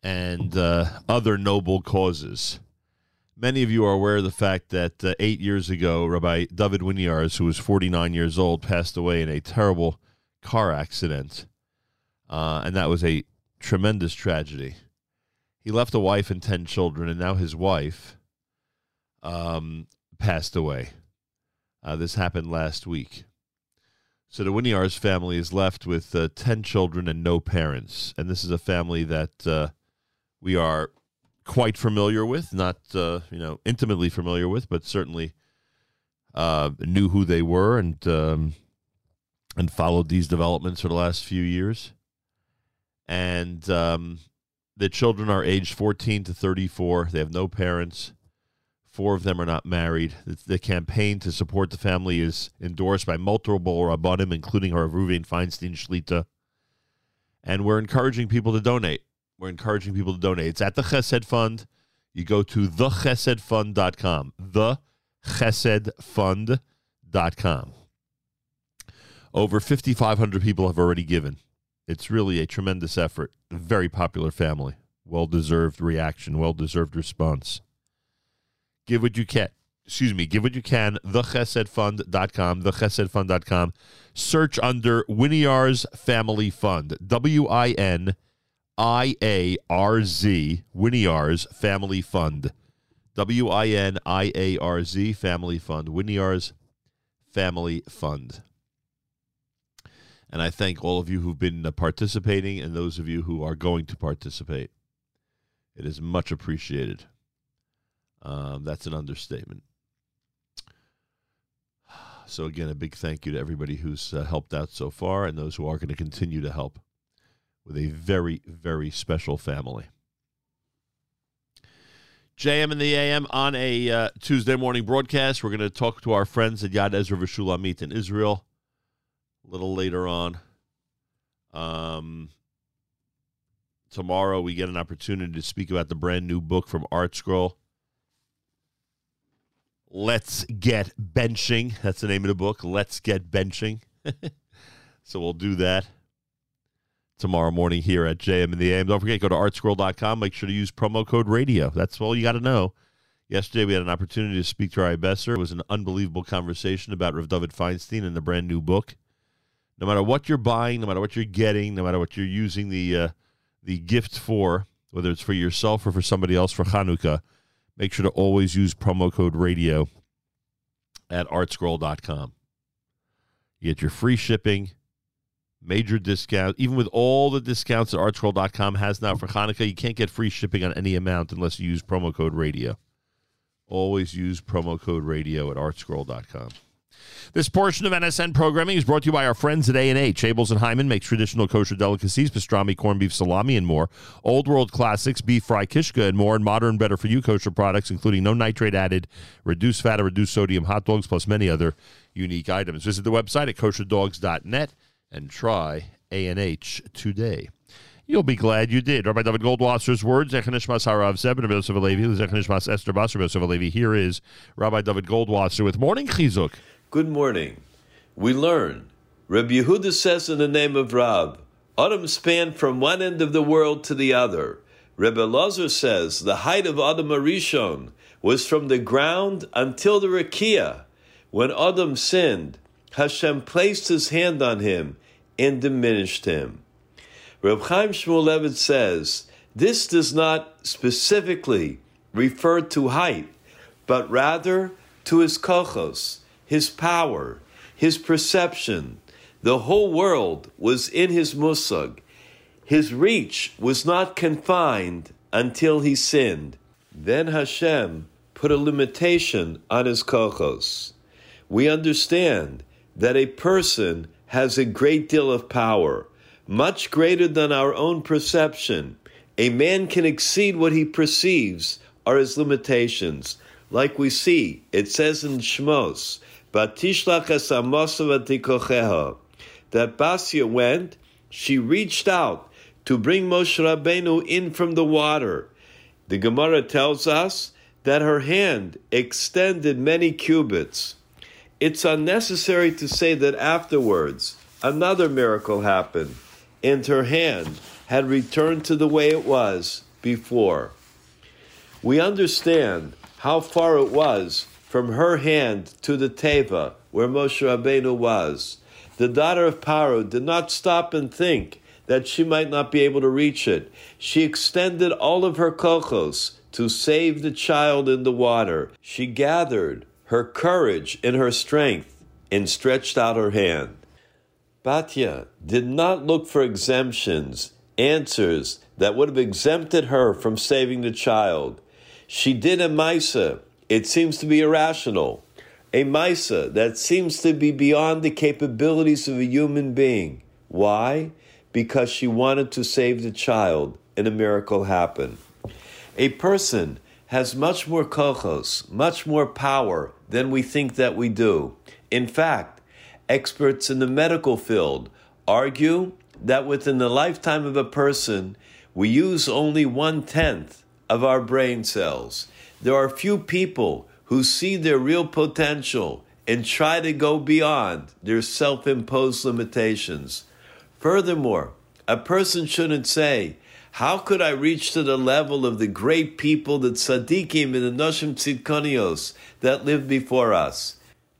and uh, other noble causes. Many of you are aware of the fact that uh, eight years ago, Rabbi David Winiarz, who was 49 years old, passed away in a terrible car accident. Uh, and that was a tremendous tragedy. He left a wife and 10 children, and now his wife um, passed away. Uh, this happened last week. So the Winiarz family is left with uh, 10 children and no parents. And this is a family that uh, we are quite familiar with, not uh, you know intimately familiar with, but certainly uh, knew who they were and um, and followed these developments for the last few years. And um, the children are aged 14 to 34. They have no parents. Four of them are not married. The, the campaign to support the family is endorsed by multiple rabbanim, including our Ruvain Feinstein Shlita. And we're encouraging people to donate. We're encouraging people to donate. It's at the Chesed Fund. You go to thechesedfund.com. Thechesedfund.com. Over 5,500 people have already given. It's really a tremendous effort. A very popular family. Well deserved reaction, well deserved response. Give what you can. Excuse me, give what you can. Thechesedfund.com, thechesedfund.com. Search under Winiarz Family Fund. W I N I A R Z, Winiarz Family Fund. W I N I A R Z, Family Fund. Winiarz Family Fund. And I thank all of you who've been uh, participating and those of you who are going to participate. It is much appreciated. Um, that's an understatement. So, again, a big thank you to everybody who's uh, helped out so far and those who are going to continue to help with a very, very special family. JM and the AM on a uh, Tuesday morning broadcast. We're going to talk to our friends at Yad Ezra V'Shulamit in Israel a little later on. Um, tomorrow we get an opportunity to speak about the brand new book from ArtScroll. Let's Get Benching. That's the name of the book. Let's Get Benching. so we'll do that tomorrow morning here at JM in the AM. Don't forget, go to artscroll.com. Make sure to use promo code radio. That's all you got to know. Yesterday, we had an opportunity to speak to Rai Besser. It was an unbelievable conversation about Rav David Feinstein and the brand new book. No matter what you're buying, no matter what you're getting, no matter what you're using the uh, the gift for, whether it's for yourself or for somebody else for Hanukkah, make sure to always use promo code radio at artscroll.com. You get your free shipping, major discount. Even with all the discounts that artscroll.com has now for Hanukkah, you can't get free shipping on any amount unless you use promo code radio. Always use promo code radio at artscroll.com. This portion of NSN programming is brought to you by our friends at A&H. Abeles and Heymann makes traditional kosher delicacies, pastrami, corned beef, salami, and more. Old world classics, beef fry, kishka, and more. And modern, better for you kosher products, including no nitrate added, reduced fat or reduced sodium hot dogs, plus many other unique items. Visit the website at kosherdogs.net and try A&H today. You'll be glad you did. Rabbi David Goldwasser's words, Echanishmas Harav Zeb, and Echanishmas Esther Basar. Here is Rabbi David Goldwasser with Morning Chizuk. Good morning. We learn. Rabbi Yehuda says in the name of Rab, Adam spanned from one end of the world to the other. Rebbe Lazar says the height of Adam Arishon was from the ground until the Rakia. When Adam sinned, Hashem placed his hand on him and diminished him. Reb Chaim Shmulevitz says this does not specifically refer to height, but rather to his kochos, his power, his perception. The whole world was in his musag. His reach was not confined until he sinned. Then Hashem put a limitation on his kochos. We understand that a person has a great deal of power, much greater than our own perception. A man can exceed what he perceives are his limitations. Like we see, it says in Shmos, Batishlach es amosav that Basia went, she reached out to bring Moshe Rabbeinu in from the water. The Gemara tells us that her hand extended many cubits. It's unnecessary to say that afterwards another miracle happened, and her hand had returned to the way it was before. We understand how far it was from her hand to the Teva, where Moshe Rabbeinu was. The daughter of Paro did not stop and think that she might not be able to reach it. She extended all of her kochos to save the child in the water. She gathered her courage and her strength and stretched out her hand. Batya did not look for exemptions, answers that would have exempted her from saving the child. She did a Misa. It seems to be irrational. A Misa that seems to be beyond the capabilities of a human being. Why? Because she wanted to save the child, and a miracle happened. A person has much more kochos, much more power than we think that we do. In fact, experts in the medical field argue that within the lifetime of a person, we use only one tenth of our brain cells. There are few people who see their real potential and try to go beyond their self imposed limitations. Furthermore, a person shouldn't say, How could I reach to the level of the great people, the tzaddikim and the noshim tzidkonios that lived before us?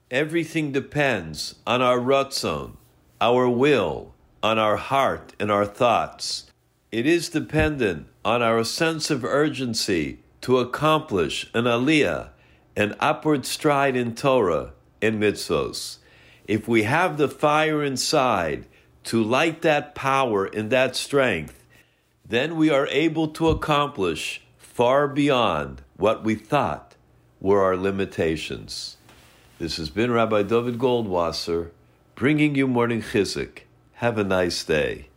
Everything depends on our ratzon, our will, on our heart and our thoughts. It is dependent on our sense of urgency to accomplish an aliyah, an upward stride in Torah and mitzvos. If we have the fire inside to light that power and that strength, then we are able to accomplish far beyond what we thought were our limitations. This has been Rabbi David Goldwasser bringing you morning chizuk. Have a nice day.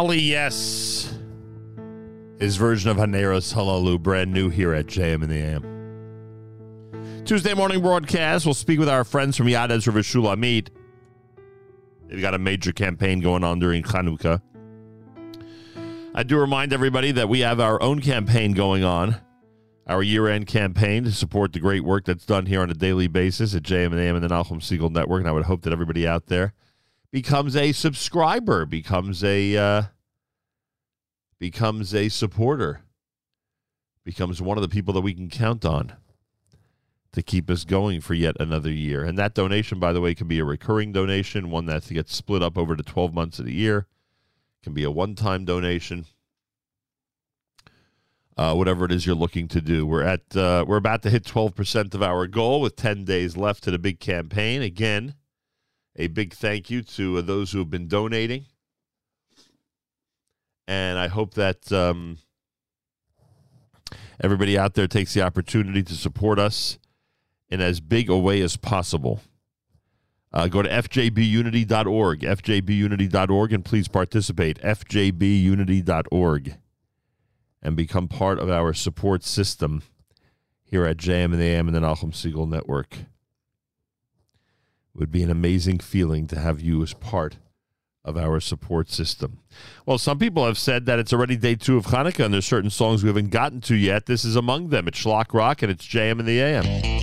Tali, yes. His version of Haneros Halalu, brand new here at JM in the AM. Tuesday morning broadcast. We'll speak with our friends from Yad Ezra Shulamit. They've got a major campaign going on during Chanukah. I do remind everybody that we have our own campaign going on, our year-end campaign to support the great work that's done here on a daily basis at JM and AM and the Nachum Segal Network. And I would hope that everybody out there becomes a subscriber, becomes a uh, becomes a supporter, becomes one of the people that we can count on to keep us going for yet another year. And that donation, by the way, can be a recurring donation, one that gets split up over the 12 months of the year. Can be a one-time donation. Uh, whatever it is you're looking to do, we're at uh, we're about to hit 12% of our goal with 10 days left to the big campaign. Again, a big thank you to uh, those who have been donating And I hope that um, everybody out there takes the opportunity to support us in as big a way as possible. Uh, go to fjbunity.org, fjbunity.org, and please participate. fjbunity.org, and become part of our support system here at JM and the AM and the Nachum Segal Network. Would be an amazing feeling to have you as part of our support system. Well, some people have said that it's already day two of Hanukkah, and there's certain songs we haven't gotten to yet. This is among them. It's Shlock Rock, and it's JM and the AM.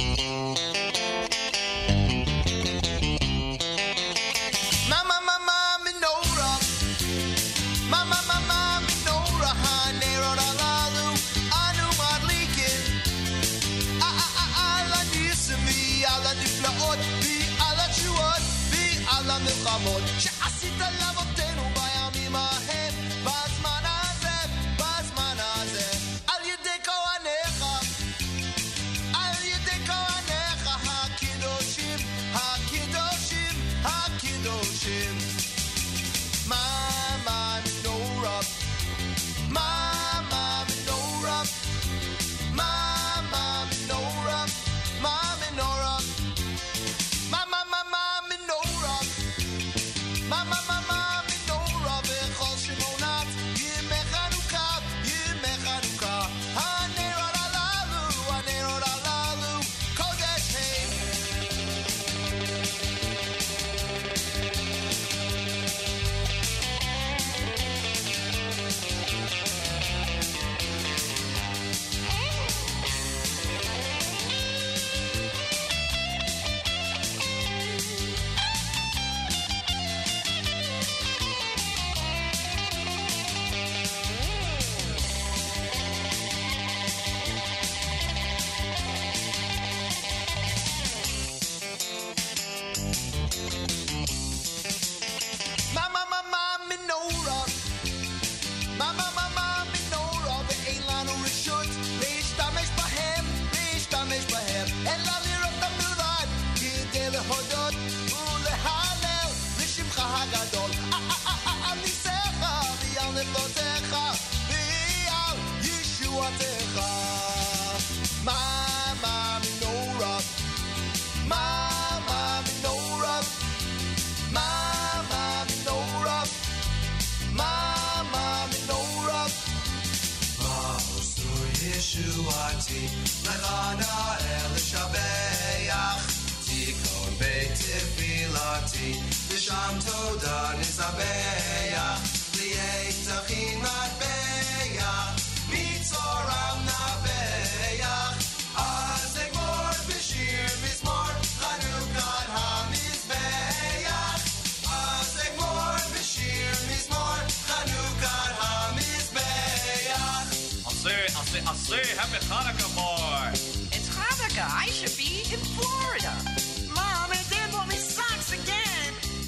Lisham Toda Nisabeach, Liet Tachin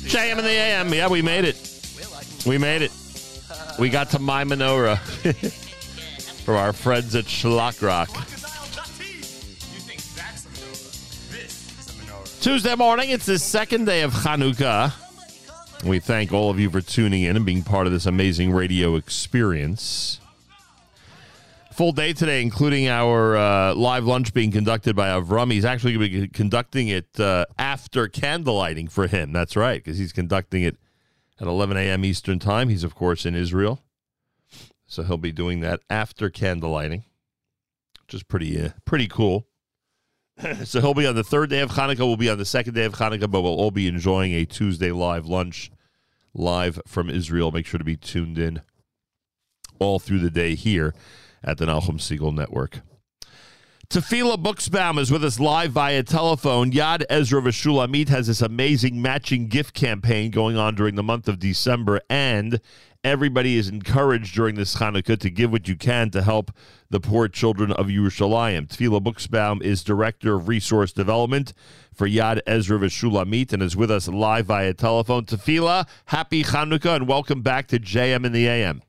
JM and the AM. Yeah, we made it. We made it. We got to my menorah from our friends at Shlock Rock. Tuesday morning, it's the second day of Hanukkah. We thank all of you for tuning in and being part of this amazing radio experience. Full day today, including our uh, live lunch being conducted by Avram. He's actually going to be conducting it uh, after candlelighting for him. That's right, because he's conducting it at 11 a.m. Eastern Time. He's, of course, in Israel. So he'll be doing that after candlelighting, which is pretty, uh, pretty cool. so he'll be on the third day of Hanukkah. We'll be on the second day of Hanukkah, but we'll all be enjoying a Tuesday live lunch live from Israel. Make sure to be tuned in all through the day here at the Nachum Segal Network. Tefila Buxbaum is with us live via telephone. Yad Ezra Vashulamit has this amazing matching gift campaign going on during the month of December, and everybody is encouraged during this Hanukkah to give what you can to help the poor children of Yerushalayim. Tefila Buxbaum is Director of Resource Development for Yad Ezra Vashulamit and is with us live via telephone. Tefila, happy Hanukkah, and welcome back to JM in the AM.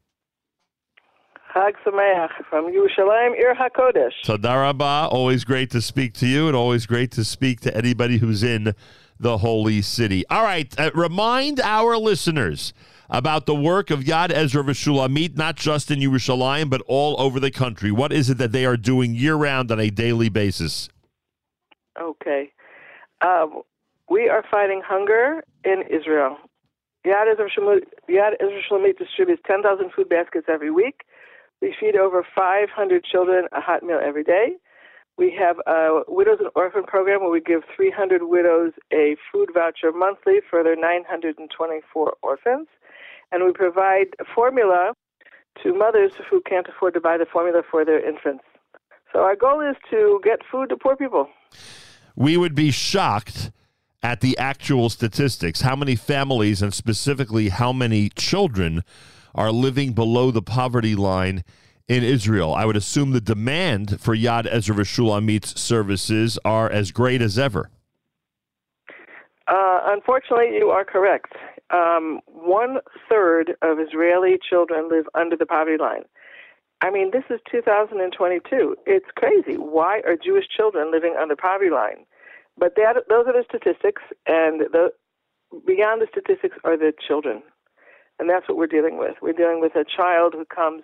Chag Sameach from Yerushalayim, Ir HaKodesh. Tadarabah, always great to speak to you and always great to speak to anybody who's in the holy city. All right, uh, remind our listeners about the work of Yad Ezra V'Shulamit, not just in Yerushalayim, but all over the country. What is it that they are doing year round on a daily basis? Okay. Um, we are fighting hunger in Israel. Yad Ezra Yad distributes 10,000 food baskets every week. We feed over 500 children a hot meal every day. We have a Widows and Orphan program where we give 300 widows a food voucher monthly for their 924 orphans. And we provide formula to mothers who can't afford to buy the formula for their infants. So our goal is to get food to poor people. We would be shocked at the actual statistics. How many families, and specifically how many children, are living below the poverty line in Israel? I would assume the demand for Yad Ezra V'Shulamit's services are as great as ever. Uh, unfortunately, you are correct. Um, one third of Israeli children live under the poverty line. I mean, this is 2022. It's crazy. Why are Jewish children living under poverty line? But that, those are the statistics, and the, beyond the statistics are the children. And that's what we're dealing with. We're dealing with a child who comes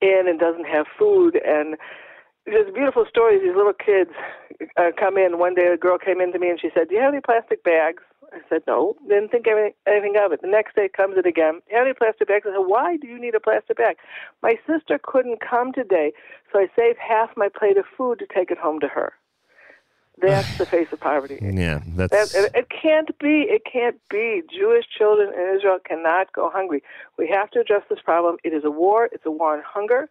in and doesn't have food, and there's beautiful stories. These little kids uh, come in. One day, a girl came in to me and she said, "Do you have any plastic bags?" I said, "No." Didn't think anything, of it. The next day, comes in again. "Do you have any plastic bags?" I said, "Why do you need a plastic bag?" My sister couldn't come today, so I saved half my plate of food to take it home to her. That's the face of poverty. Yeah, That, that's it, it can't be. It can't be. Jewish children in Israel cannot go hungry. We have to address this problem. It is a war. It's a war on hunger,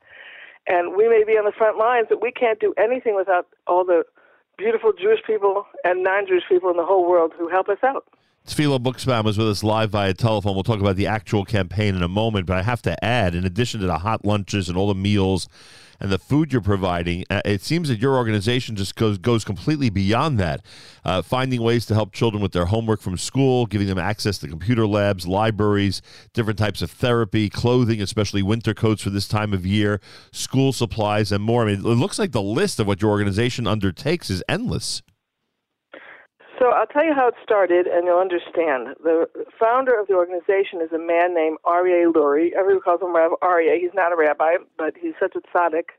and we may be on the front lines, but we can't do anything without all the beautiful Jewish people and non-Jewish people in the whole world who help us out. Tefillah Buxbaum is with us live via telephone. We'll talk about the actual campaign in a moment, but I have to add, in addition to the hot lunches and all the meals and the food you're providing, uh, it seems that your organization just goes goes completely beyond that, uh, finding ways to help children with their homework from school, giving them access to computer labs, libraries, different types of therapy, clothing, especially winter coats for this time of year, school supplies, and more. I mean, it looks like the list of what your organization undertakes is endless. So I'll tell you how it started, and you'll understand. The founder of the organization is a man named Aryeh Lurie. Everyone calls him Rav Aryeh. He's not a rabbi, but he's such a tzaddik.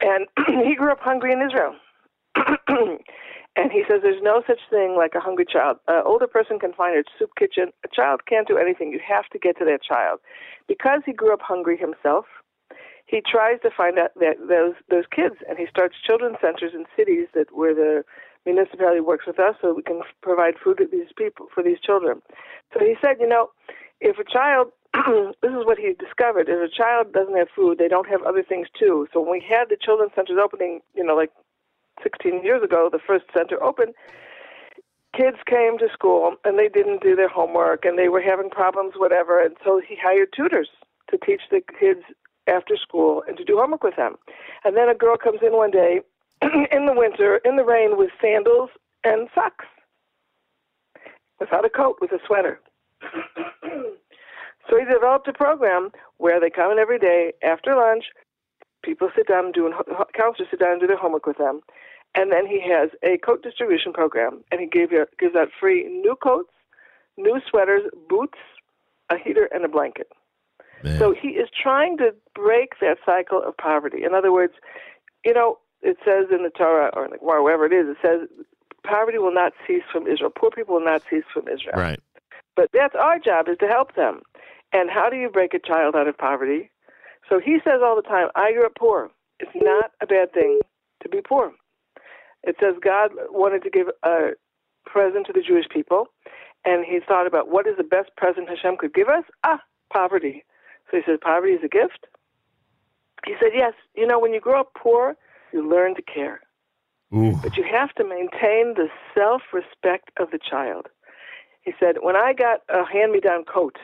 And he grew up hungry in Israel. and he says there's no such thing like a hungry child. An older person can find a soup kitchen. A child can't do anything. You have to get to that child. Because he grew up hungry himself, he tries to find out that those those kids, and he starts children's centers in cities that where the municipality works with us, so we can provide food to these people for these children. So he said, you know, if a child, this is what he discovered: if a child doesn't have food, they don't have other things too. So when we had the children's centers opening, you know, like 16 years ago, the first center opened. Kids came to school and they didn't do their homework and they were having problems, whatever. And so he hired tutors to teach the kids after school and to do homework with them. And then a girl comes in one day in the winter, in the rain, with sandals and socks, without a coat, with a sweater. so he developed a program where they come in every day after lunch. People sit down, doing counselors sit down and do their homework with them, and then he has a coat distribution program, and he gave you, gives out free new coats, new sweaters, boots, a heater, and a blanket. So he is trying to break that cycle of poverty. In other words, you know, it says in the Torah or Gemara, wherever it is, it says poverty will not cease from Israel. Poor people will not cease from Israel. Right. But that's our job is to help them. And how do you break a child out of poverty? So he says all the time, I grew up poor. It's not a bad thing to be poor. It says God wanted to give a present to the Jewish people, and he thought about what is the best present Hashem could give us? Ah, poverty. So he says, poverty is a gift? He said, yes. You know, when you grow up poor, you learn to care. Ooh. But you have to maintain the self respect of the child. He said, When I got a hand me down coat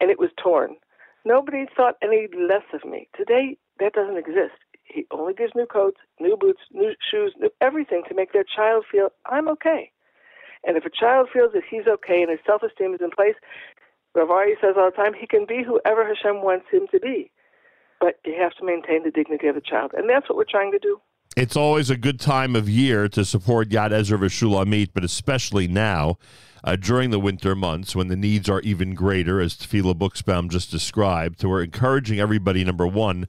and it was torn, nobody thought any less of me. Today, that doesn't exist. He only gives new coats, new boots, new shoes, new everything to make their child feel, I'm okay. And if a child feels that he's okay and his self esteem is in place, Rav Ari says all the time, he can be whoever Hashem wants him to be. But you have to maintain the dignity of the child. And that's what we're trying to do. It's always a good time of year to support Yad Ezra V'Shulamit, but especially now uh, during the winter months when the needs are even greater, as Tefillah Buxbaum just described. So we're encouraging everybody, number one,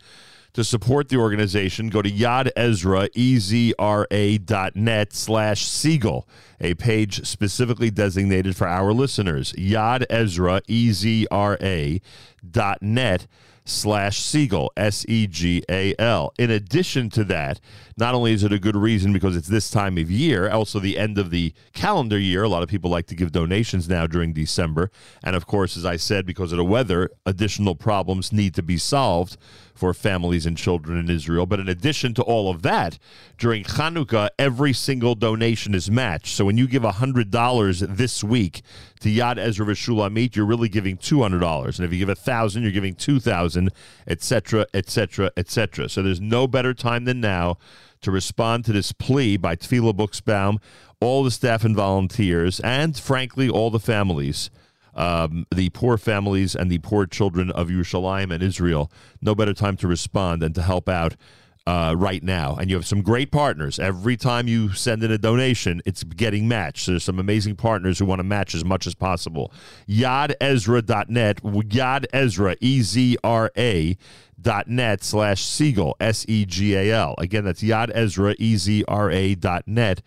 to support the organization. Go to Yad Ezra, E-Z-R-A dot net slash Segal, a page specifically designated for our listeners. Yad Ezra, E-Z-R-A dot net slash Segal, S E G A L. In addition to that, not only is it a good reason because it's this time of year, also the end of the calendar year. A lot of people like to give donations now during December. And of course, as I said, because of the weather, additional problems need to be solved for families and children in Israel. But in addition to all of that, during Hanukkah, every single donation is matched. So when you give $100 this week to Yad Ezra V'Shulamit, you're really giving $200. And if you give 1000 you're giving 2000 etc., etc., etc. So there's no better time than now to respond to this plea by Tefillah Buxbaum, all the staff and volunteers, and frankly, all the families um, the poor families and the poor children of Yerushalayim and Israel. No better time to respond than to help out uh, right now. And you have some great partners. Every time you send in a donation, it's getting matched. So there's some amazing partners who want to match as much as possible. YadEzra.net, Yad Ezra, E Z R A dot net slash Segal, S E G A L. Again, that's Yad Ezra, E Z R A dot net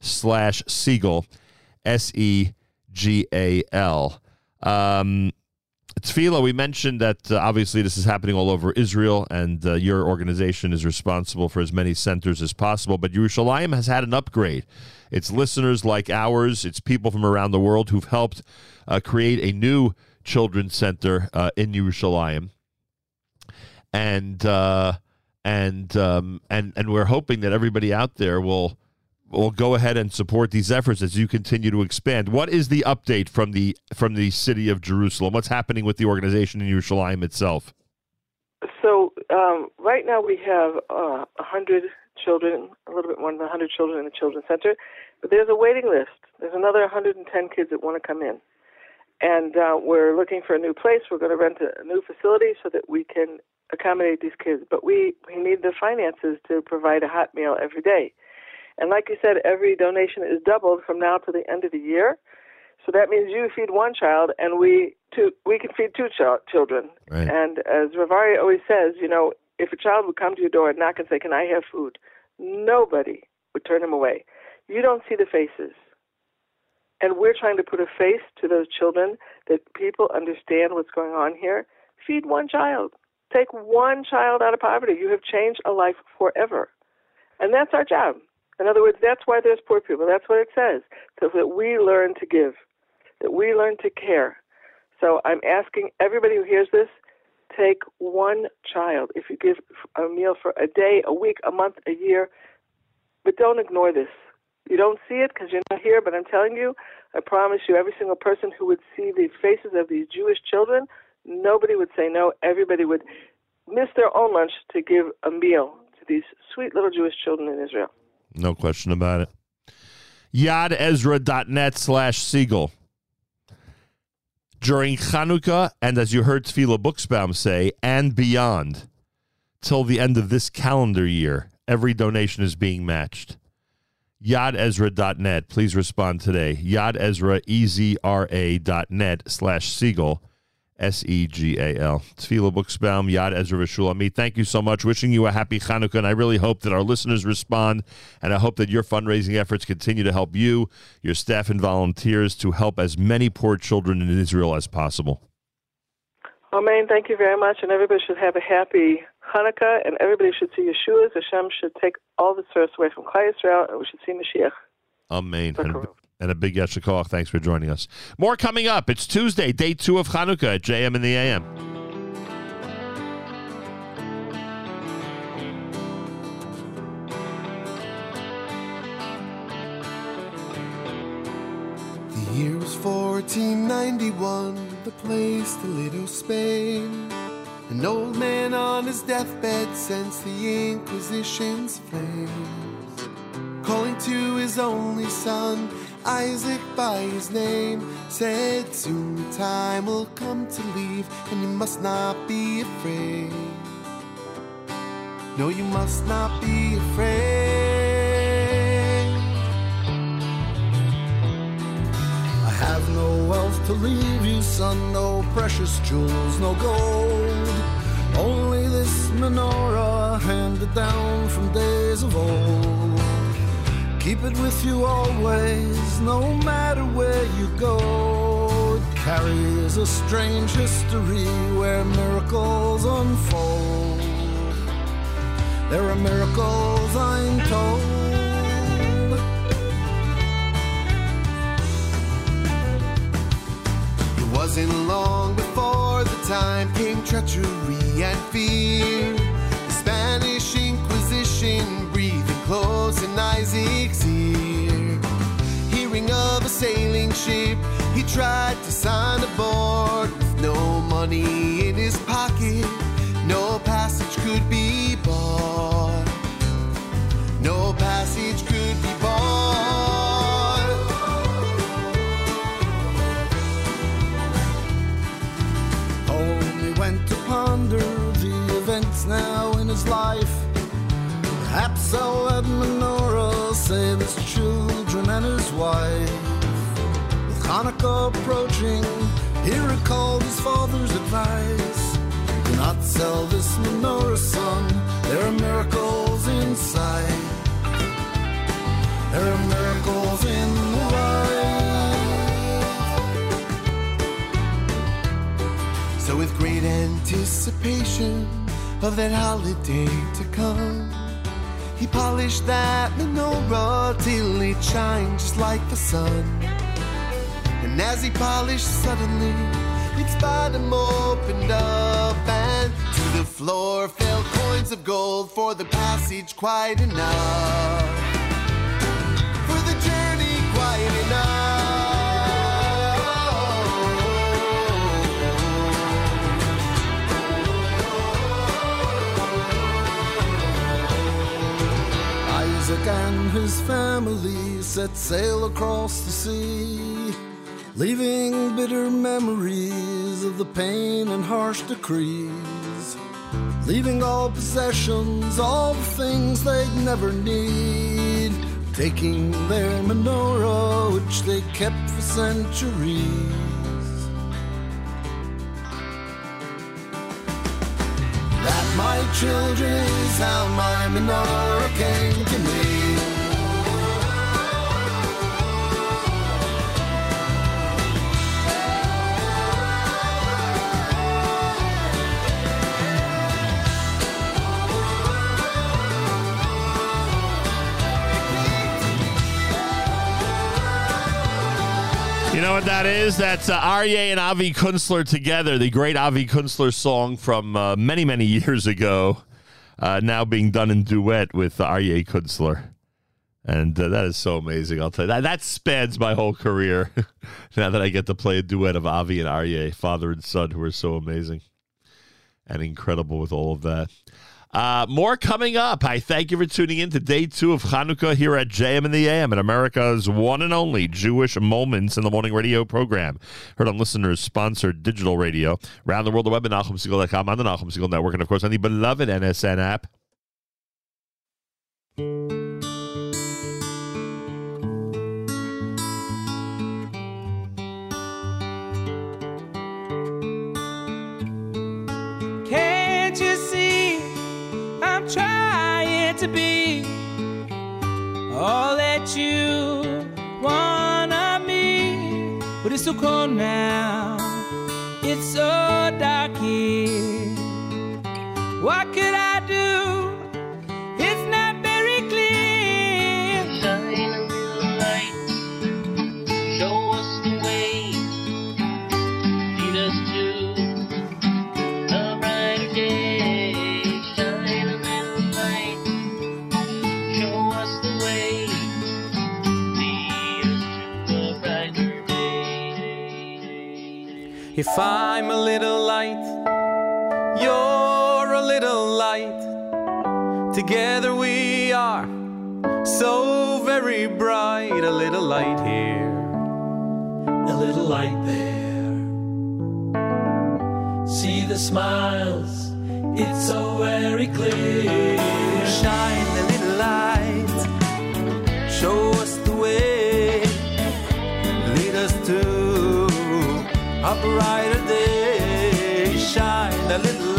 slash Segal, S E G A L. Um, Tefillah, we mentioned that uh, obviously this is happening all over Israel, and uh, your organization is responsible for as many centers as possible. But Yerushalayim has had an upgrade. It's listeners like ours, it's people from around the world who've helped uh, create a new children's center uh, in Yerushalayim, and uh, and um, and and we're hoping that everybody out there will will go ahead and support these efforts as you continue to expand. What is the update from the from the city of Jerusalem? What's happening with the organization in Yerushalayim itself? So um, right now we have uh, 100 children, a little bit more than 100 children in the Children's Center, but there's a waiting list. There's another 110 kids that want to come in. And uh, we're looking for a new place. We're going to rent a, new facility so that we can accommodate these kids. But we, we need the finances to provide a hot meal every day. And like you said, every donation is doubled from now to the end of the year. So that means you feed one child, and we two we can feed two ch- children. Right. And as Ravari always says, you know, if a child would come to your door and knock and say, "Can I have food?" Nobody would turn him away. You don't see the faces, and we're trying to put a face to those children that people understand what's going on here. Feed one child. Take one child out of poverty. You have changed a life forever, and that's our job. In other words, that's why there's poor people. That's what it says. So that we learn to give, that we learn to care. So I'm asking everybody who hears this, take one child. If you give a meal for a day, a week, a month, a year, but don't ignore this. You don't see it because you're not here, but I'm telling you, I promise you, every single person who would see the faces of these Jewish children, nobody would say no. Everybody would miss their own lunch to give a meal to these sweet little Jewish children in Israel. No question about it. YadEzra.net slash Segal. During Chanukah, and as you heard Tefillah Buxbaum say, and beyond, till the end of this calendar year, every donation is being matched. YadEzra.net. Please respond today. YadEzra, E-Z-R-A dot net slash Segal. S E G A L. Tefillah Buxbaum, Yad Ezra V'Shulamit. Thank you so much. Wishing you a happy Hanukkah, and I really hope that our listeners respond, and I hope that your fundraising efforts continue to help you, your staff, and volunteers to help as many poor children in Israel as possible. Amen. Thank you very much. And everybody should have a happy Hanukkah, and everybody should see Yeshua's. Hashem should take all the stress away from Klal Yisrael, and we should see Mashiach. Amen. And, a big Yeshakach. Thanks for joining us. More coming up. It's Tuesday, day two of Hanukkah at JM in the AM. The year was 1491, the place Toledo, Spain. An old man on his deathbed sensed the Inquisition's flames. Calling to his only son, Isaac by his name, said soon the time will come to leave, and you must not be afraid. No, you must not be afraid. I have no wealth to leave you, son, no precious jewels, no gold. Only this menorah handed down from days of old. Keep it with you always, no matter where you go. It carries a strange history where miracles unfold. There are miracles I'm told. It wasn't long before the time came treachery and fear. The Spanish Inquisition close in Isaac's ear. Hearing of a sailing ship, he tried to sign aboard with no money in his pocket. No passage could be bought. No passage could be bought. Only went to ponder the events now in his life. Let Menorah save his children and his wife. With Hanukkah approaching, he recalled his father's advice. Do not sell this menorah, son. There are miracles inside. There are miracles in the light. So, with great anticipation of that holiday to come, he polished that menorah till it shined just like the sun. And as he polished, suddenly its bottom opened up, and to the floor fell coins of gold for the passage quite enough. His family set sail across the sea, leaving bitter memories of the pain and harsh decrees, leaving all possessions, all the things they'd never need, taking their menorah, which they kept for centuries. That, my children, is how my menorah came to me. You know what that is? That's uh, Aryeh and Avi Kunstler together, the great Avi Kunstler song from uh, many, many years ago, uh, now being done in duet with Aryeh Kunstler. And uh, that is so amazing. I'll tell you that that spans my whole career. now that I get to play a duet of Avi and Aryeh, father and son, who are so amazing and incredible with all of that. Uh, more coming up. I thank you for tuning in to day two of Hanukkah here at JM in the AM at America's one and only Jewish Moments in the Morning radio program. Heard on listeners sponsored digital radio around the world, the web at NachumSegal.com on the Nachum Segal Network, and of course on the beloved NSN app. Trying to be all that you want of me? But it's so cold now, it's so dark here. What could I do? It's not If I'm a little light, you're a little light. Together we are so very bright. A little light here, a little light there. See the smiles It's so very clear. Shine a little light, show us the way, brighter day. Shine a little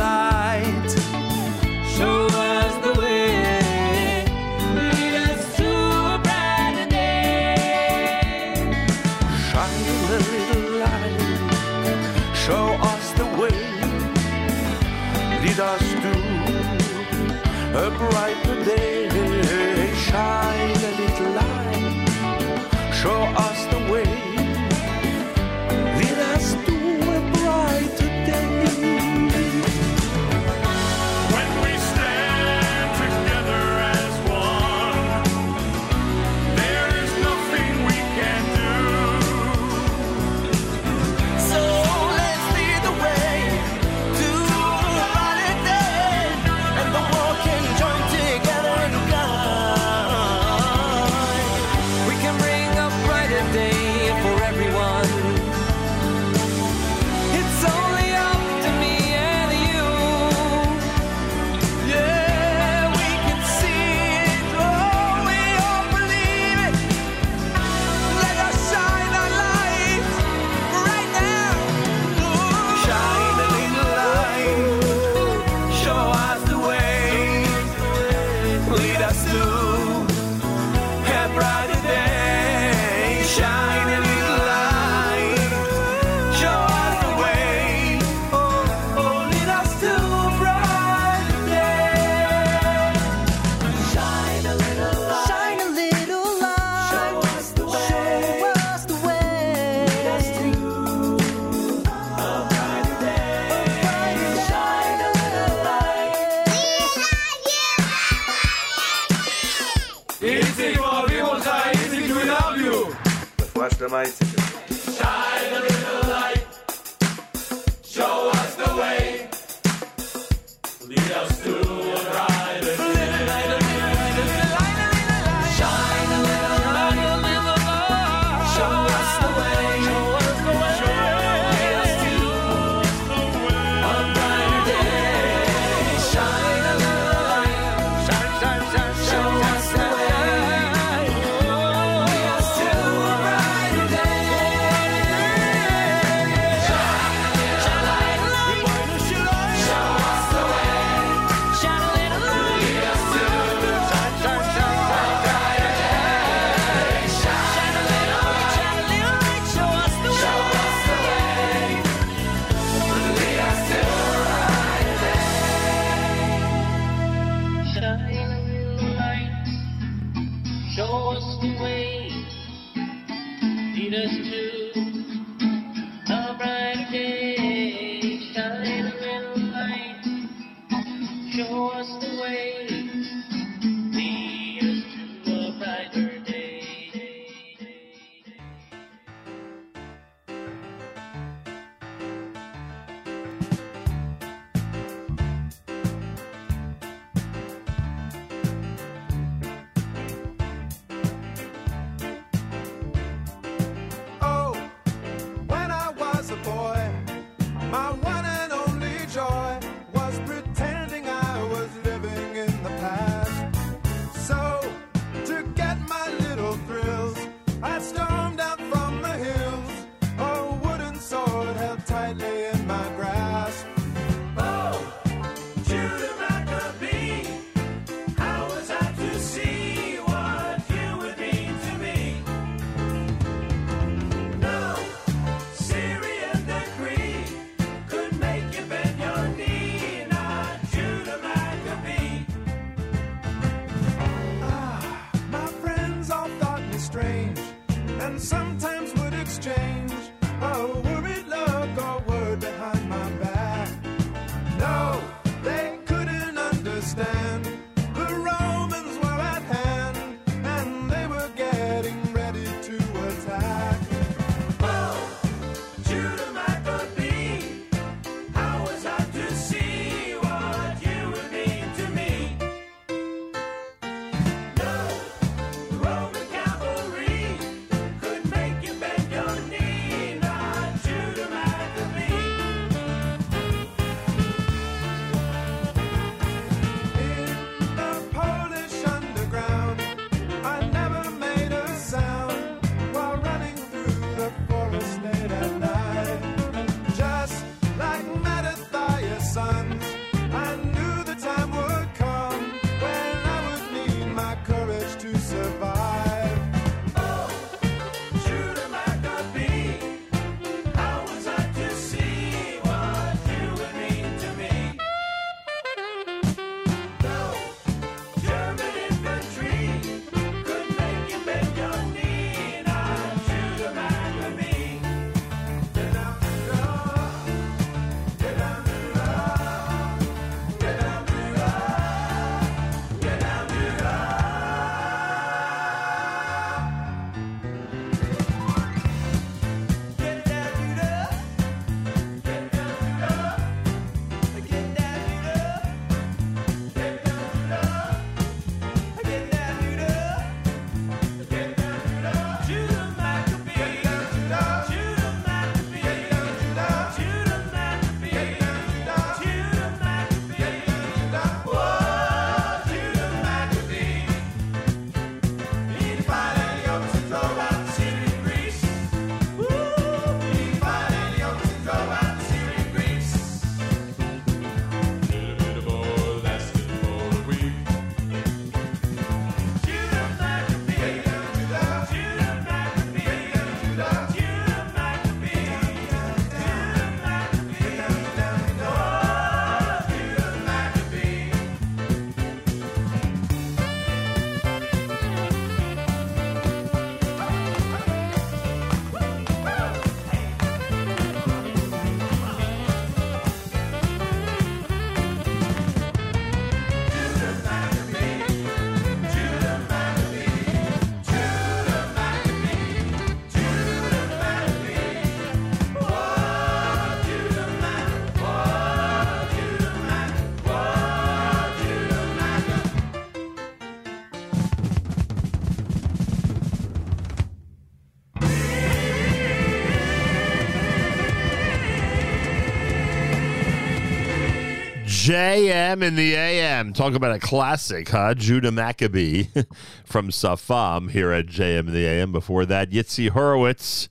JM in the AM. Talk about a classic, huh? Judah Maccabee from Safam here at JM in the AM. Before that, Yitzi Horowitz,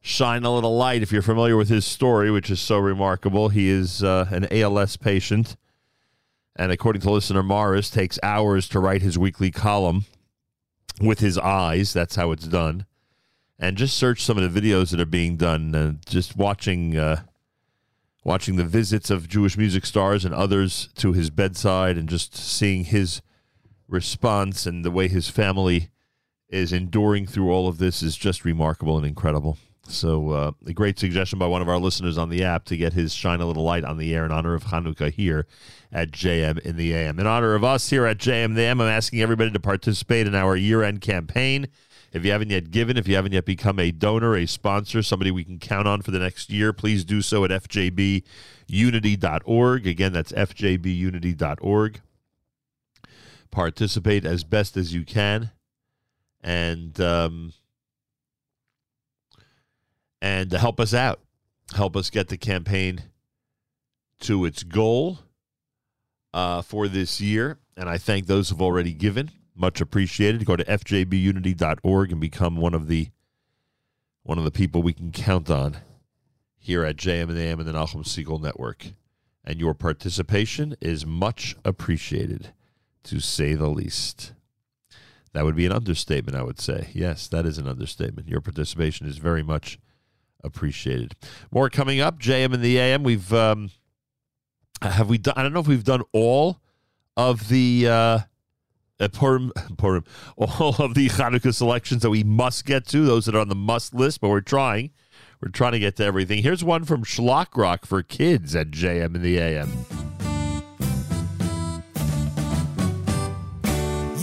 Shine a Little Light. If you're familiar with his story, which is so remarkable, he is uh, an ALS patient. And according to listener Morris, takes hours to write his weekly column with his eyes. That's how it's done. And just search some of the videos that are being done. Uh, just watching. Uh, watching the visits of Jewish music stars and others to his bedside and just seeing his response and the way his family is enduring through all of this is just remarkable and incredible. So, uh, a great suggestion by one of our listeners on the app to get his Shine a Little Light on the air in honor of Hanukkah here at JM in the AM. In honor of us here at JM the AM, I'm asking everybody to participate in our year end campaign. If you haven't yet given, if you haven't yet become a donor, a sponsor, somebody we can count on for the next year, please do so at fjbunity.org. Again, that's fjbunity.org. Participate as best as you can. And, um, and help us out, help us get the campaign to its goal uh, for this year. And I thank those who've already given. Much appreciated. Go to fjbunity.org and become one of the one of the people we can count on here at JM and AM and the Nachum Segal Network. And your participation is much appreciated, to say the least. That would be an understatement, I would say. Yes, that is an understatement. Your participation is very much appreciated. More coming up. JM and the AM. We've um, have we done? I don't know if we've done all of the uh, uh, Purim, Purim, all of the Hanukkah selections that we must get to. Those that are on the must list, but we're trying. We're trying to get to everything. Here's one from Shlock Rock for kids at JM in the AM.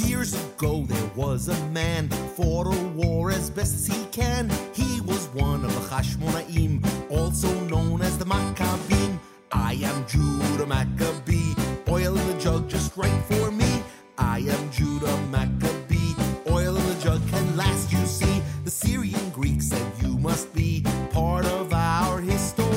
Years ago, there was a man fought a war as best as he can. He was one of the Hashmonaim, also known as the Maccabim. I am Judah Maccabee, oil in the jug just right for me. I am Judah Maccabee, oil in the jug can last. You see, the Syrian Greeks said you must be part of our history.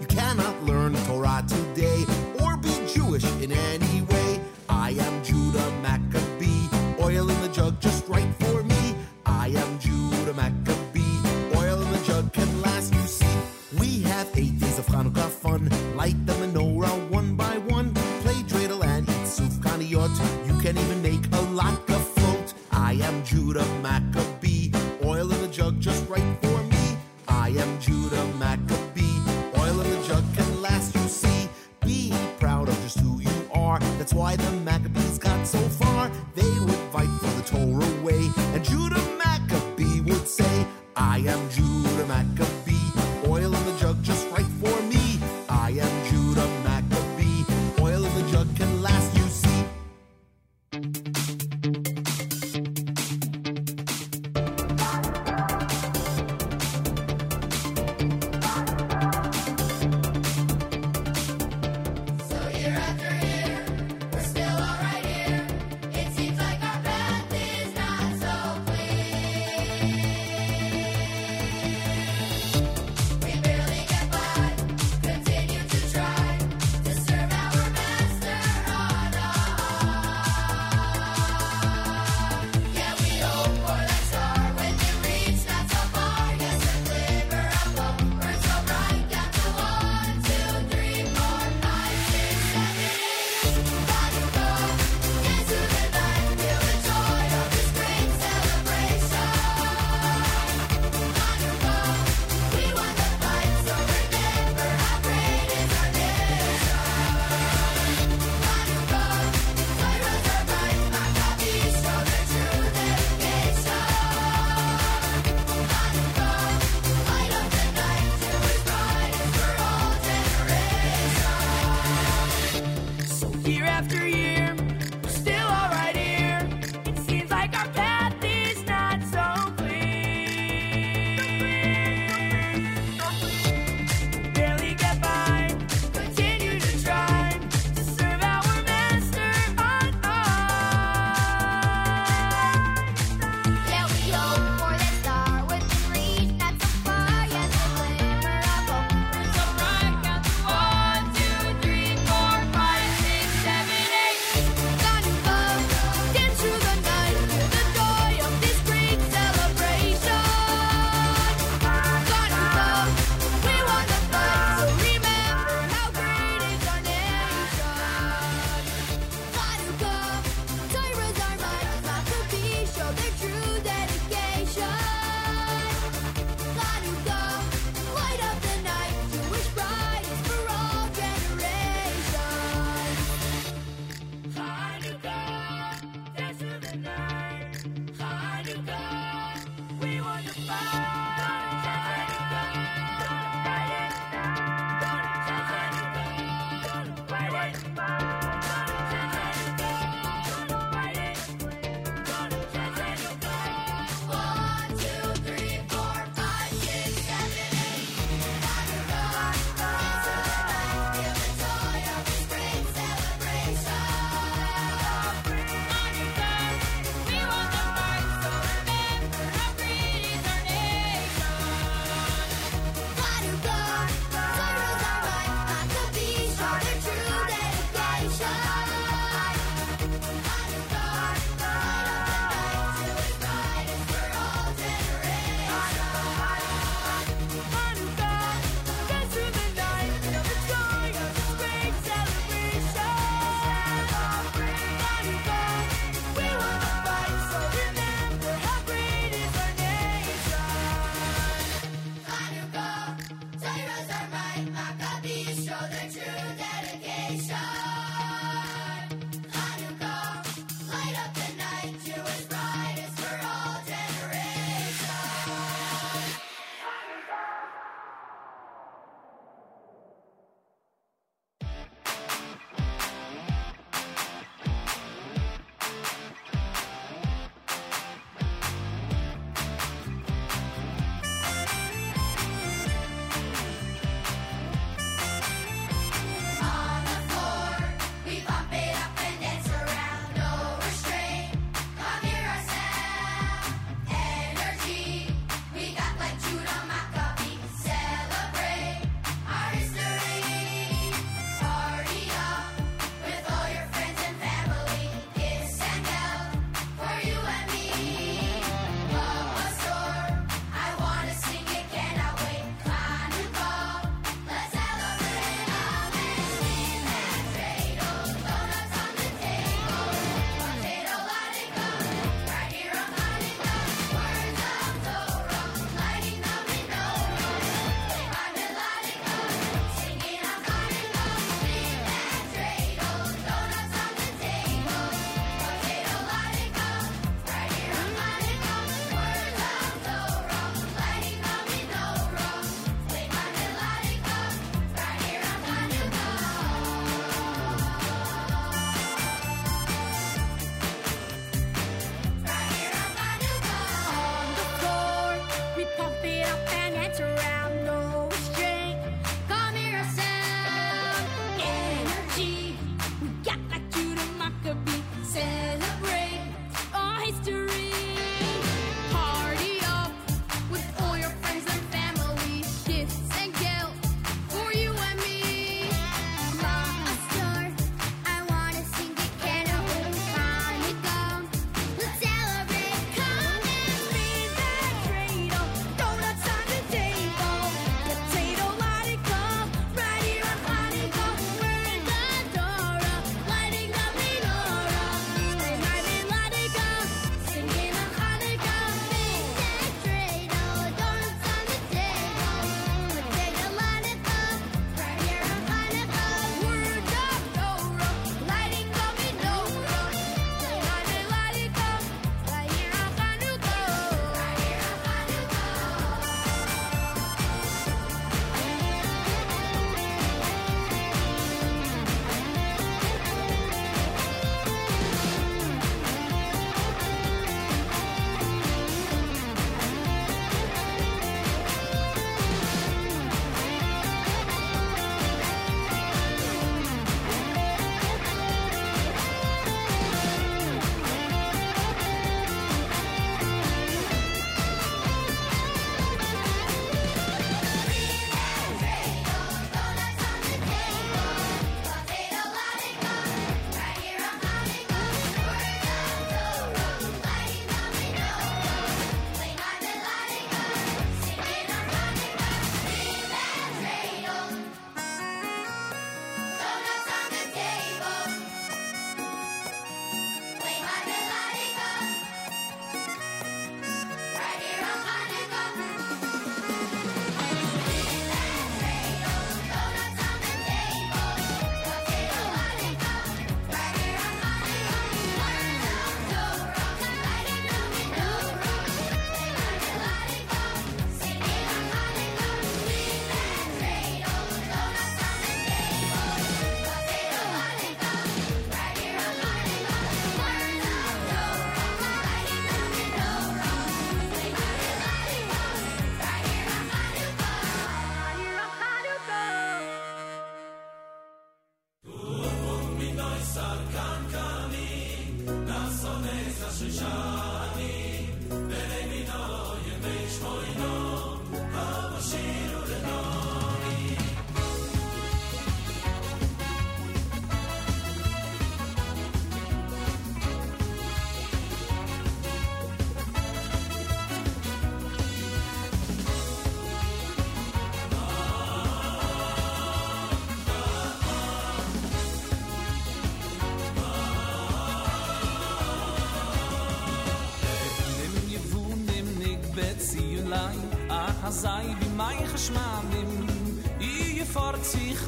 You cannot learn Torah today or be Jewish in any way. I am Judah Maccabee, oil in the jug just right for me. I am Judah Maccabee, oil in the jug can last. You see, we have eight days of Hanukkah fun. Light the Judah Maccabee, oil in the jug just right for me. I am Judah Maccabee, oil in the jug can last. You see, be proud of just who you are. That's why the Maccabees got so far. They would fight for the Torah way, and Judah Maccabee would say, I am Judah Maccabee,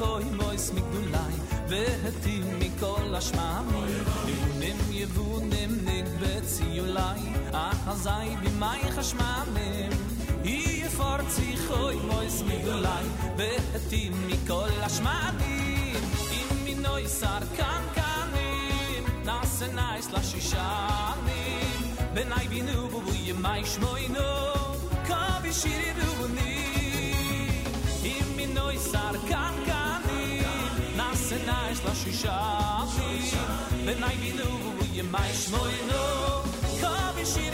פורצי חוי מויס מגדולי, והתים מכל השממים. יבונים יבונים נג בציולי, אחזי במי חשמלים. יהיה פורצי חוי מויס מגדולי, והתים מכל השממים. אם מינוי שר כאן כאנים, נעשה נייס לשישנים. בנאי בינו בו ימי שמוינו, קובי שירי רובני. אם מינוי שר כאן כאנים, in eis la shisha Ben nay bi nu bu ye mai shmoy nu Kav shir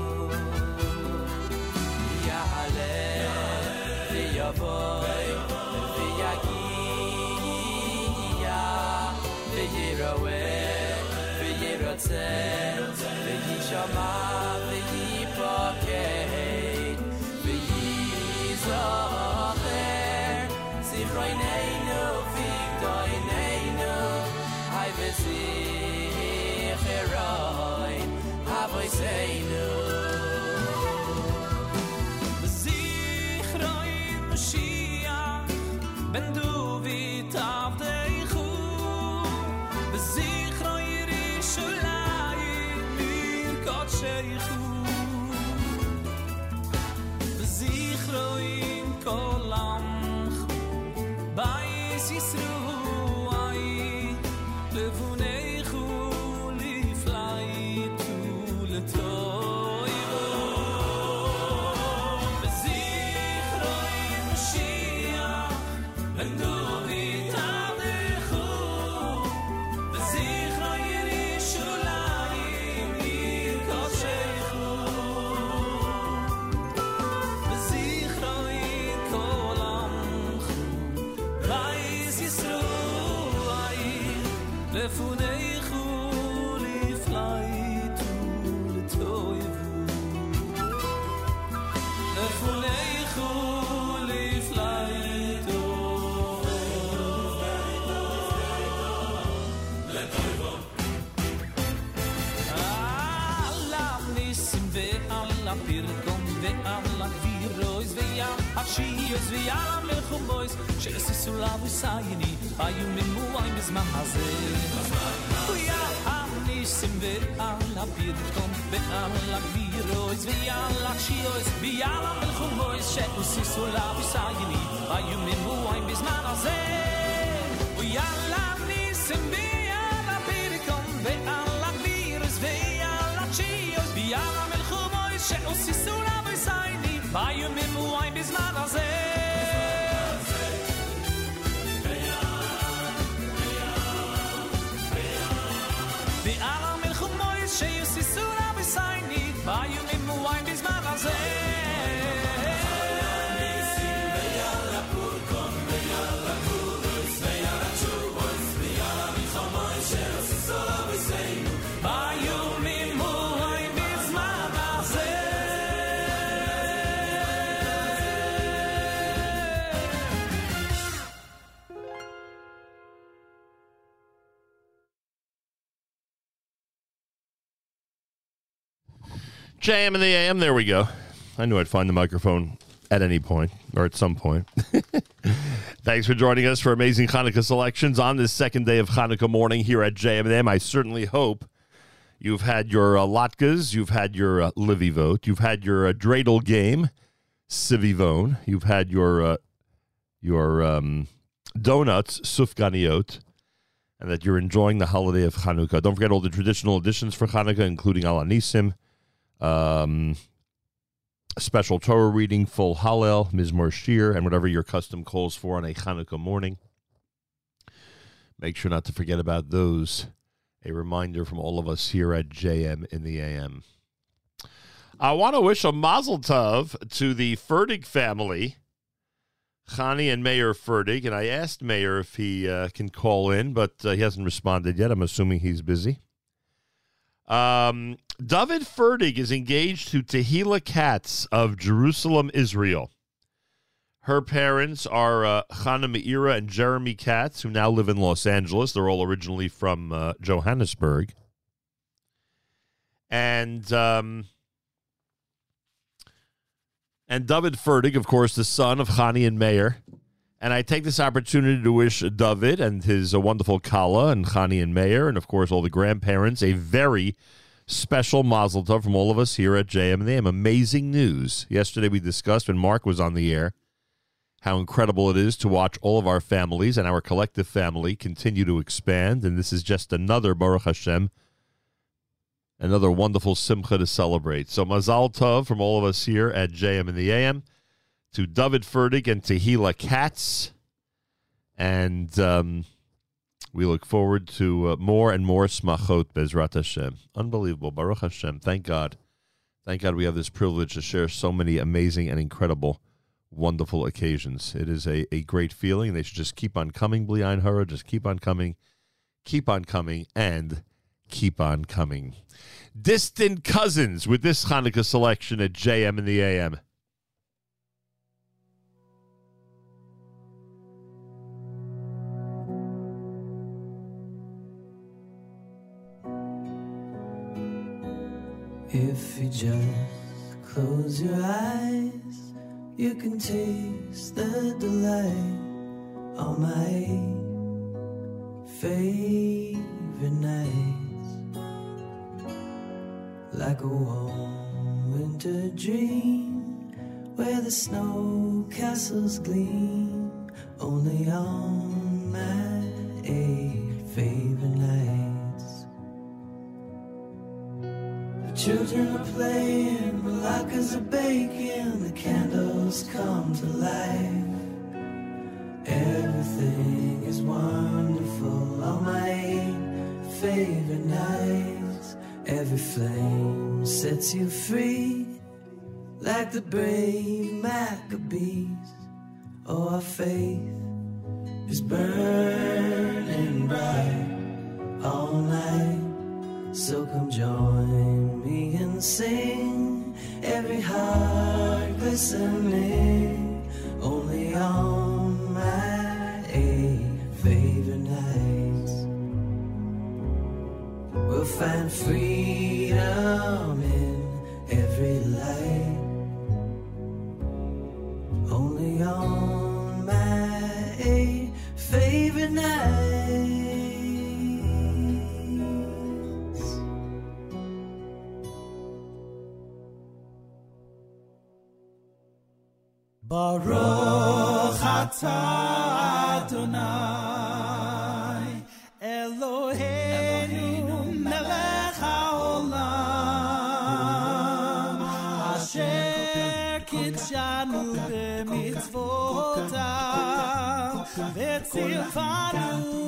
achiyos ve'al mechumois she'esisu lavu sayini ayu mimu ayin bizman hazeh Ve'al nisim ve'ala pirkom ve'ala virois ve'al achiyos ve'al mechumois she'esisu lavu sayini ayu mimu ayin bizman hazeh Ve'al nisim ve'ala pirkom ve'al virus ve'al achiyos ve'al mechumois she'esisu lavu sayini ayu mimu ayin JM and the AM. There we go. I knew I'd find the microphone at any point or at some point. Thanks for joining us for amazing Hanukkah selections on this second day of Hanukkah morning here at JM and AM. I certainly hope you've had your uh, latkes, you've had your uh, Levivot, you've had your uh, dreidel game, Sevivon, you've had your uh, your um, donuts, sufganiot, and that you're enjoying the holiday of Hanukkah. Don't forget all the traditional additions for Hanukkah, including Al Anisim, um, special Torah reading, full Hallel, Mizmor Shir, and whatever your custom calls for on a Hanukkah morning. Make sure not to forget about those. A reminder from all of us here at JM in the AM. I want to wish a mazel tov to the Ferdig family, Chani and Meir Ferdig. And I asked Meir if he uh, can call in, but uh, he hasn't responded yet. I'm assuming he's busy. Um, David Ferdig is engaged to Tehila Katz of Jerusalem, Israel. Her parents are uh, Chana Meira and Jeremy Katz, who now live in Los Angeles. They're all originally from uh, Johannesburg. And um, and David Ferdig, of course, the son of Chani and Meir. And I take this opportunity to wish David and his uh, wonderful Kala and Chani and Meir, and of course all the grandparents, a very special Mazel Tov from all of us here at JM and AM. Amazing news. Yesterday we discussed when Mark was on the air how incredible it is to watch all of our families and our collective family continue to expand. And this is just another Baruch Hashem, another wonderful simcha to celebrate. So Mazal Tov from all of us here at JM and the AM to David Ferdig and Tehila Katz. And um, we look forward to uh, more and more smachot Bezrat Hashem. Unbelievable. Baruch Hashem. Thank God. Thank God we have this privilege to share so many amazing and incredible, wonderful occasions. It is a, a great feeling. They should just keep on coming, Blian Hara. Just keep on coming, keep on coming, and keep on coming. Distant cousins with this Hanukkah selection at JM in the AM. If you just close your eyes, you can taste the delight on my favorite nights. Like a warm winter dream where the snow castles gleam only on my favorite nights. Children are playing, malakas are baking, the candles come to life. Everything is wonderful on my favorite nights. Every flame sets you free, like the brave Maccabees. Oh, our faith is burning bright all night. So come join me and sing, every heart glistening, only on my favorite nights. We'll find freedom in every light, only on my favorite nights. Baruch atah Adonai Eloheinu melech haolam Asher kidshanu b'mitzvotav V'tzivanu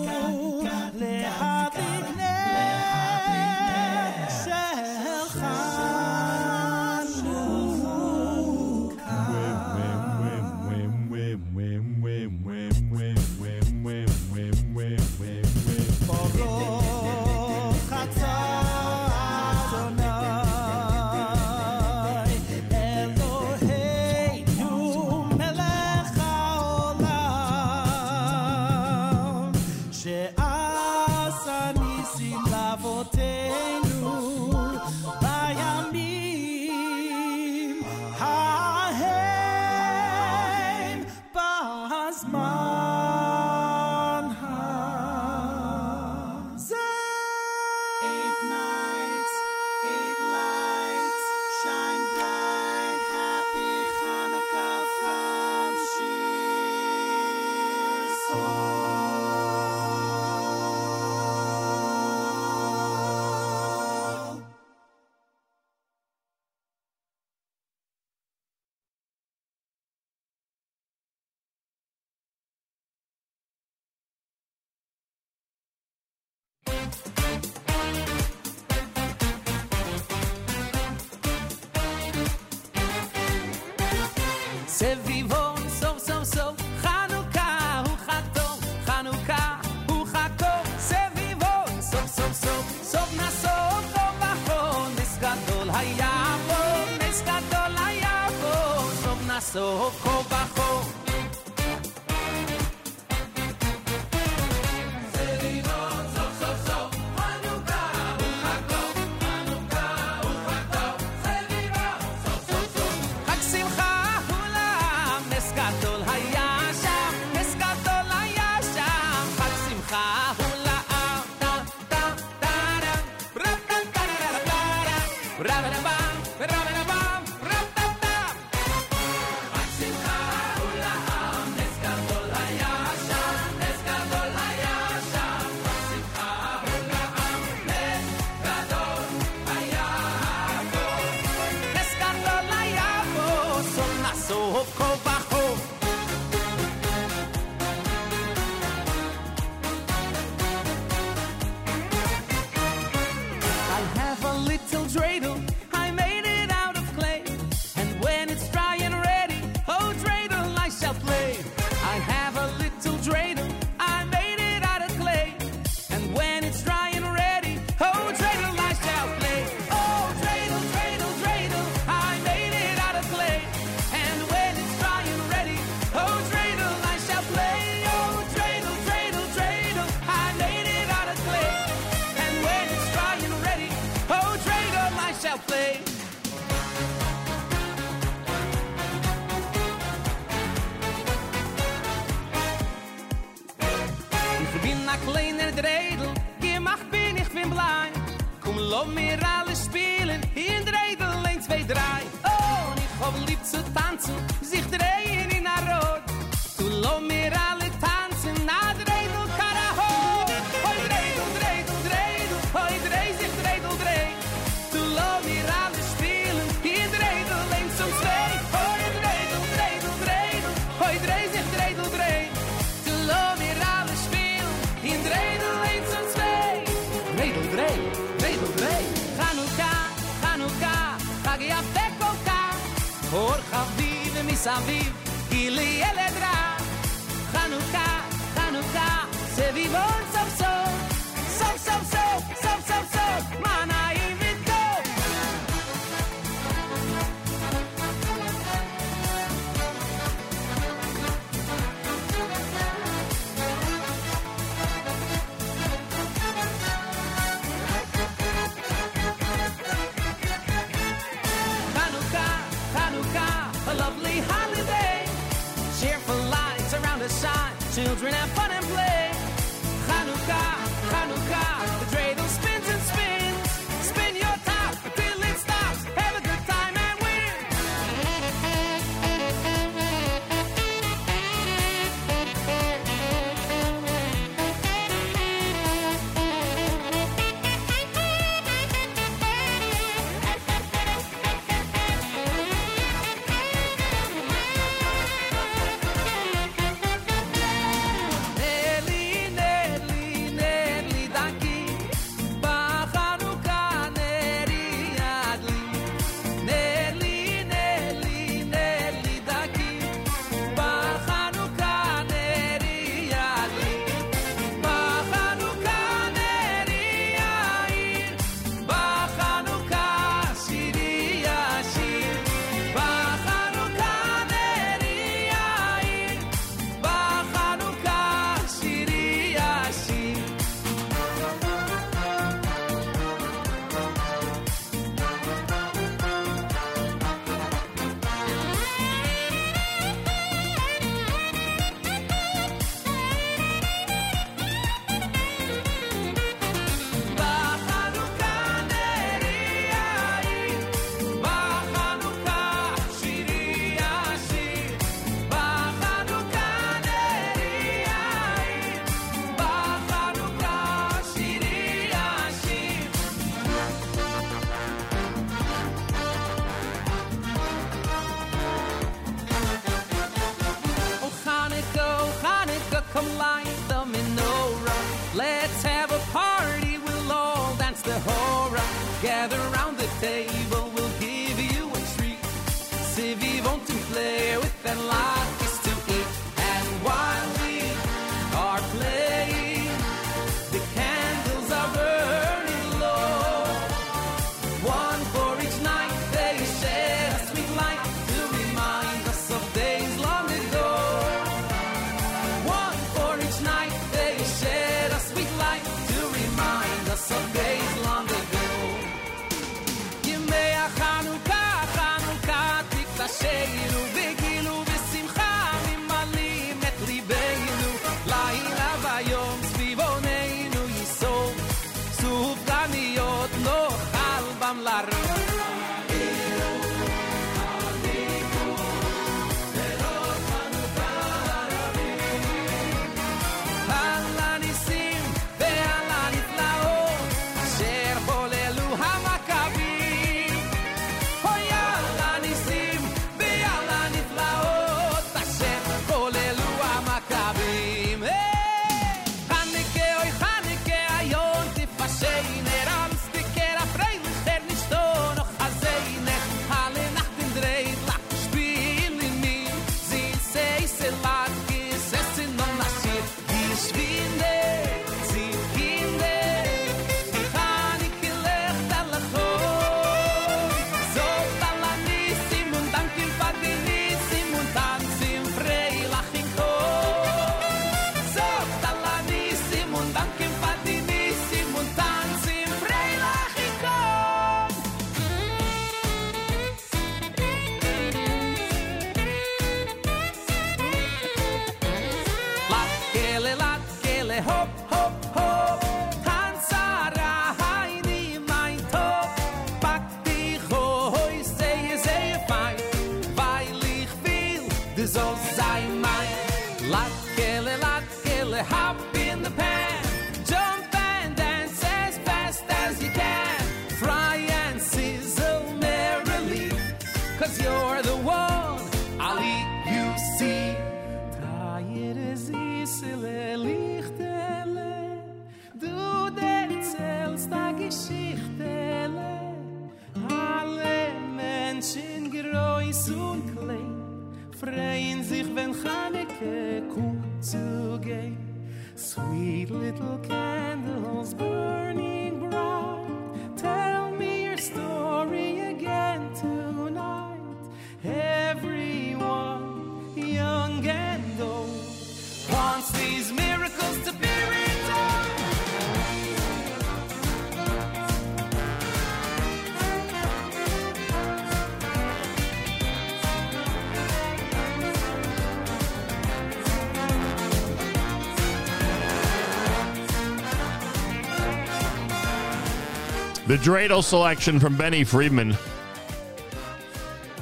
The dreidel selection from Benny Friedman.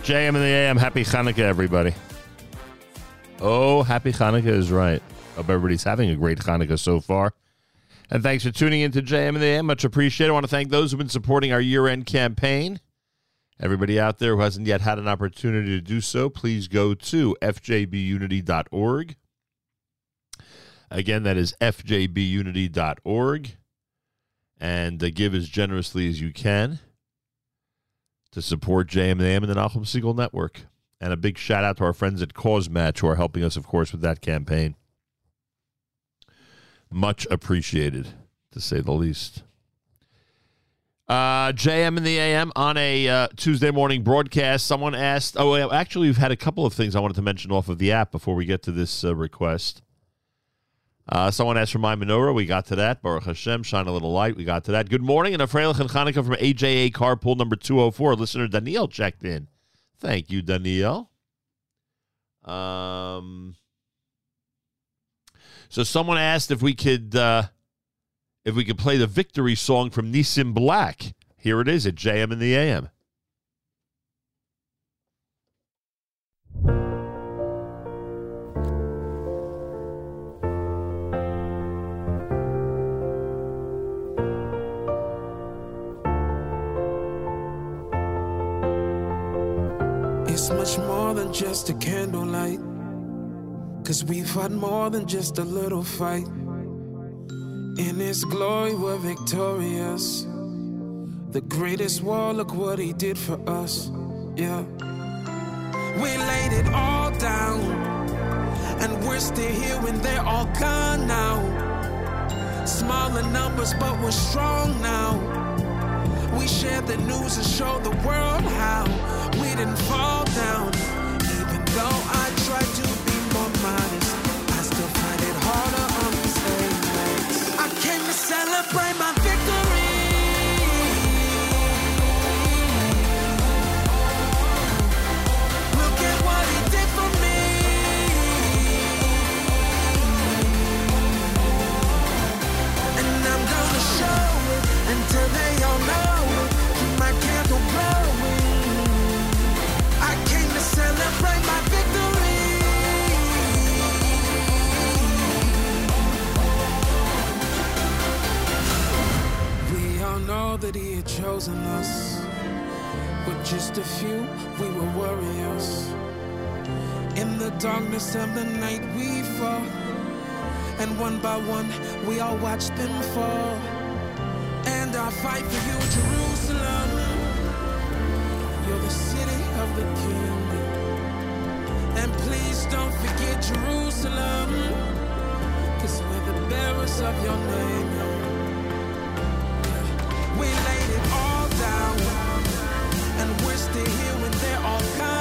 JM and the AM. Happy Hanukkah, everybody. Oh, happy Hanukkah is right. Hope everybody's having a great Hanukkah so far. And thanks for tuning in to JM and the AM. Much appreciated. I want to thank those who've been supporting our year end campaign. Everybody out there who hasn't yet had an opportunity to do so, please go to fjbunity.org. Again, that is fjbunity.org. And uh, give as generously as you can to support JM and the AM and the Nachum Segal Network. And a big shout out to our friends at CauseMatch who are helping us, of course, with that campaign. Much appreciated, to say the least. Uh, JM and the AM on a uh, Tuesday morning broadcast. Someone asked, oh, actually, we've had a couple of things I wanted to mention off of the app before we get to this uh, request. Uh, someone asked for my menorah. We got to that. Baruch Hashem, shine a little light. We got to that. Good morning and a Freilich and Hanukkah from AJA Carpool number 204. Listener Daniel checked in. Thank you, Daniel. Um, so someone asked if we could uh, if we could play the victory song from Nissim Black. Here it is at JM in the AM. Much more than just a candlelight. Cause we've had more than just a little fight. In His glory, we're victorious. The greatest war, look what He did for us. Yeah. We laid it all down. And we're still here when they're all gone now. Smaller numbers, but we're strong now. We share the news and show the world how we didn't fall down. Even though I tried to be more modest, I still find it harder on these days. I came to celebrate know that He had chosen us. With just a few, we were warriors. In the darkness of the night, we fought. And one by one, we all watched them fall. And I fight for you, Jerusalem. You're the city of the King. And please don't forget Jerusalem. Cause we're the bearers of your name. We laid it all down. And we're still here when they're all gone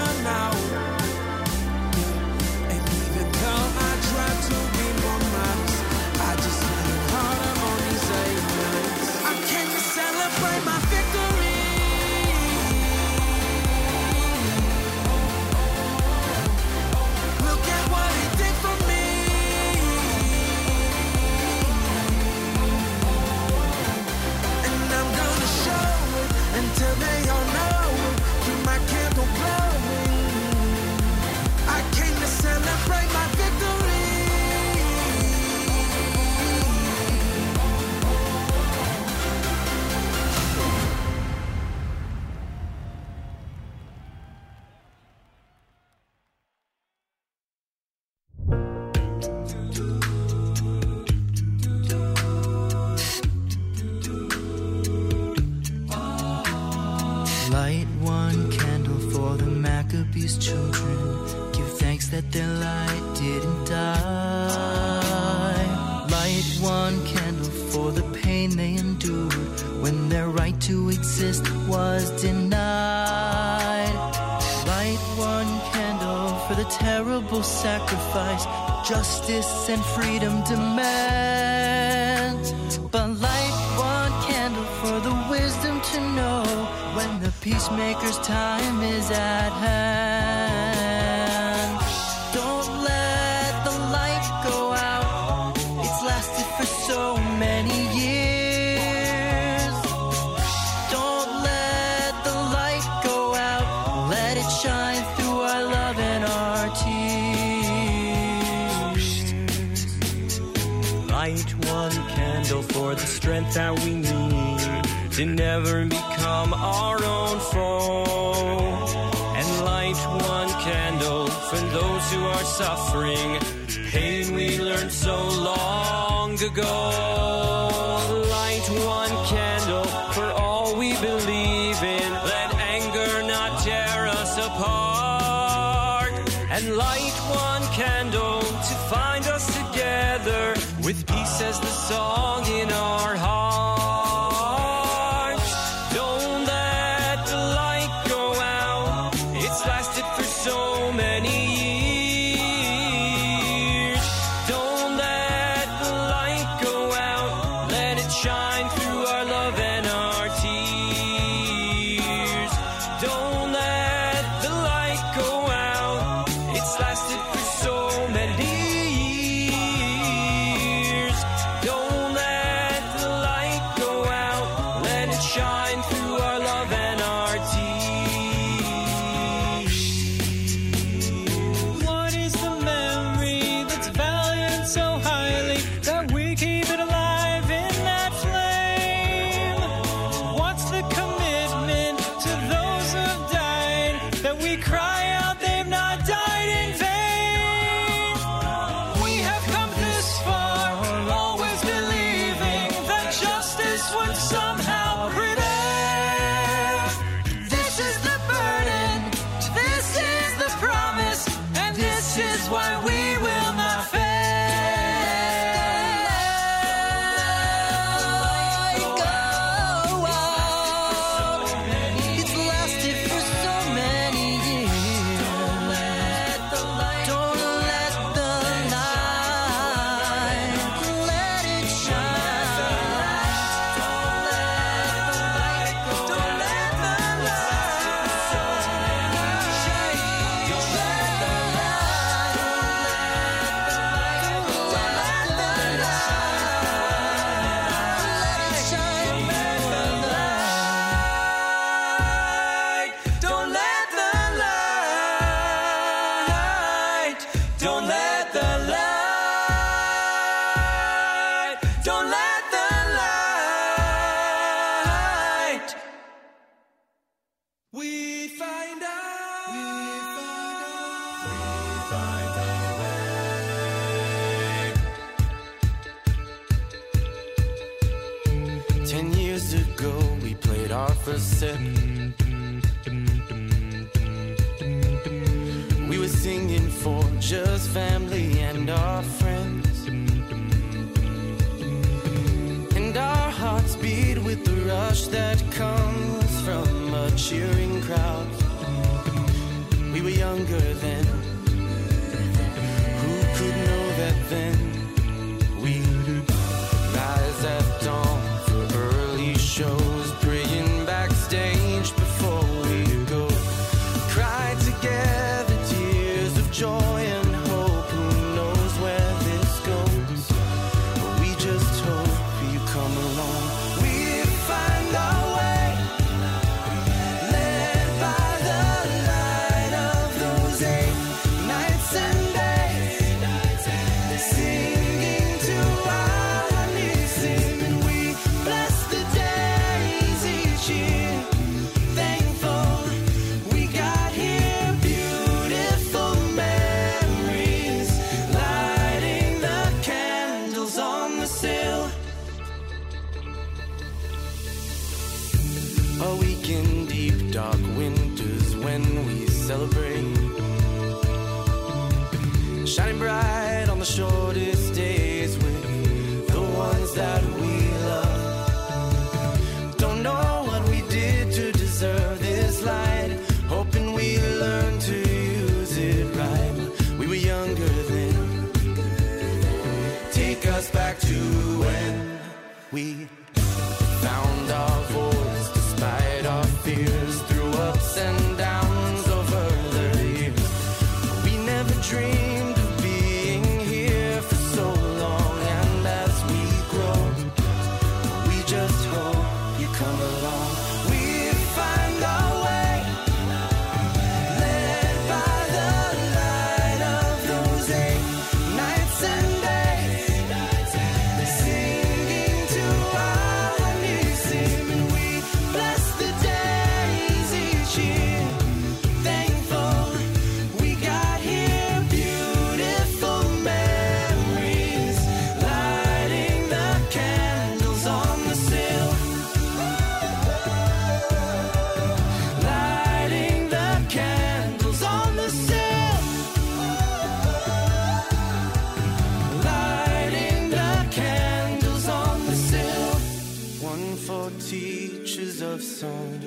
of song,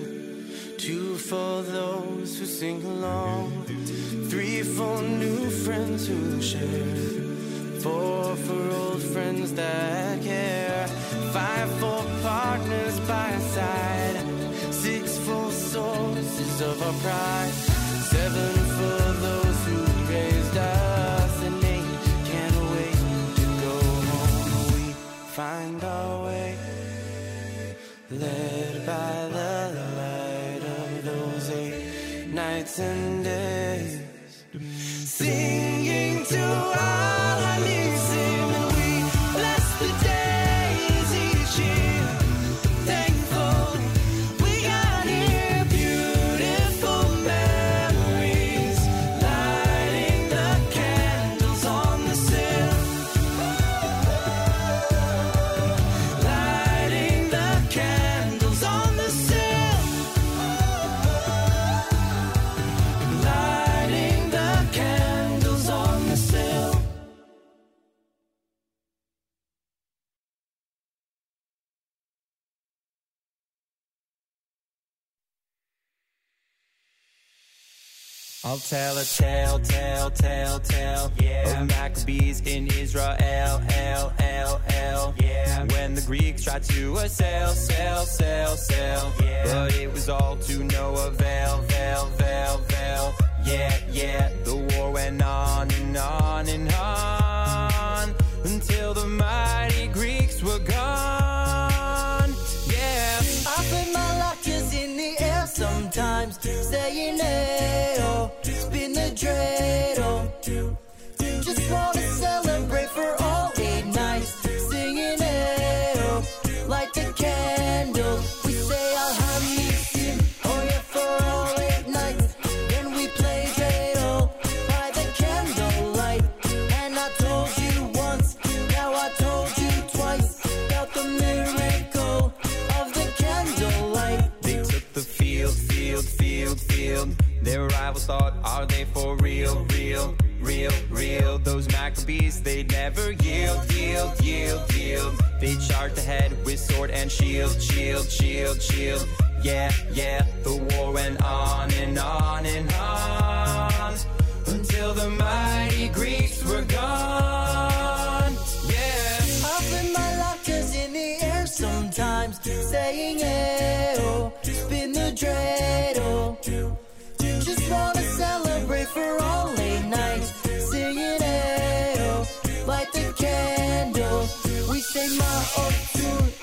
two for those who sing along, three for new friends who share, four for old friends that care, five for partners by our side, six for sources of our pride, eight I'll tell a tale, tale, tale, tale yeah. of Maccabees in Israel, L, L, L. Yeah. When the Greeks tried to assail, sail, sail, sail. Yeah. But it was all to no avail, veil, veil, veil. Yeah, yeah. The war went on and on and on until the mighty sometimes, saying hey oh, spin the dreidel. Just wanna celebrate for all Their rivals thought, are they for real, real, real, real? Those Maccabees, they never yield, yield, yield, yield. They charged ahead with sword and shield, shield, shield, shield. Yeah, yeah, the war went on and on and on until the mighty Greeks were gone. Yeah. Put my lockers in the air sometimes, saying hey oh, spin the dreidel. Wanna celebrate for all eight nights, singing light the. We say my oh, oh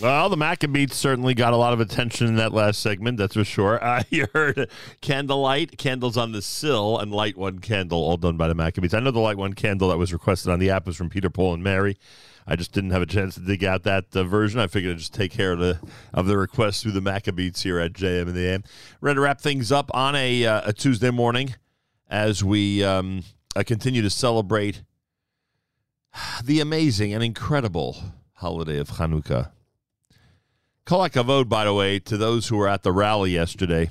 Well, the Maccabees certainly got a lot of attention in that last segment, that's for sure. Uh, you heard Candlelight, Candles on the Sill, and Light One Candle, all done by the Maccabees. I know the Light One Candle that was requested on the app was from Peter, Paul, and Mary. I just didn't have a chance to dig out that uh, version. I figured I'd just take care of the of the request through the Maccabees here at JM and the AM. Ready to wrap things up on a, uh, a Tuesday morning as we um, uh, continue to celebrate the amazing and incredible holiday of Hanukkah. Kol hakavod, by the way, to those who were at the rally yesterday.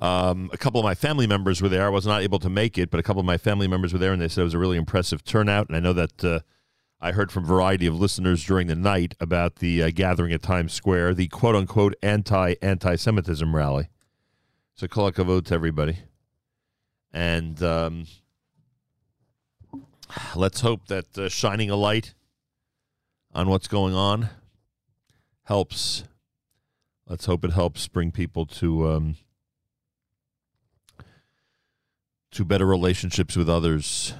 Um, a couple of my family members were there. I was not able to make it, but a couple of my family members were there, and they said it was a really impressive turnout. And I know that uh, I heard from a variety of listeners during the night about the uh, gathering at Times Square, the quote unquote anti anti Semitism rally. So, kol hakavod to everybody. And um, let's hope that uh, shining a light on what's going on helps. Let's hope it helps bring people to um, to better relationships with others.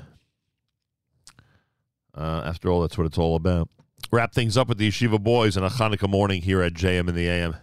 Uh, after all, that's what it's all about. Wrap things up with the Yeshiva Boys on a Hanukkah morning here at JM in the AM.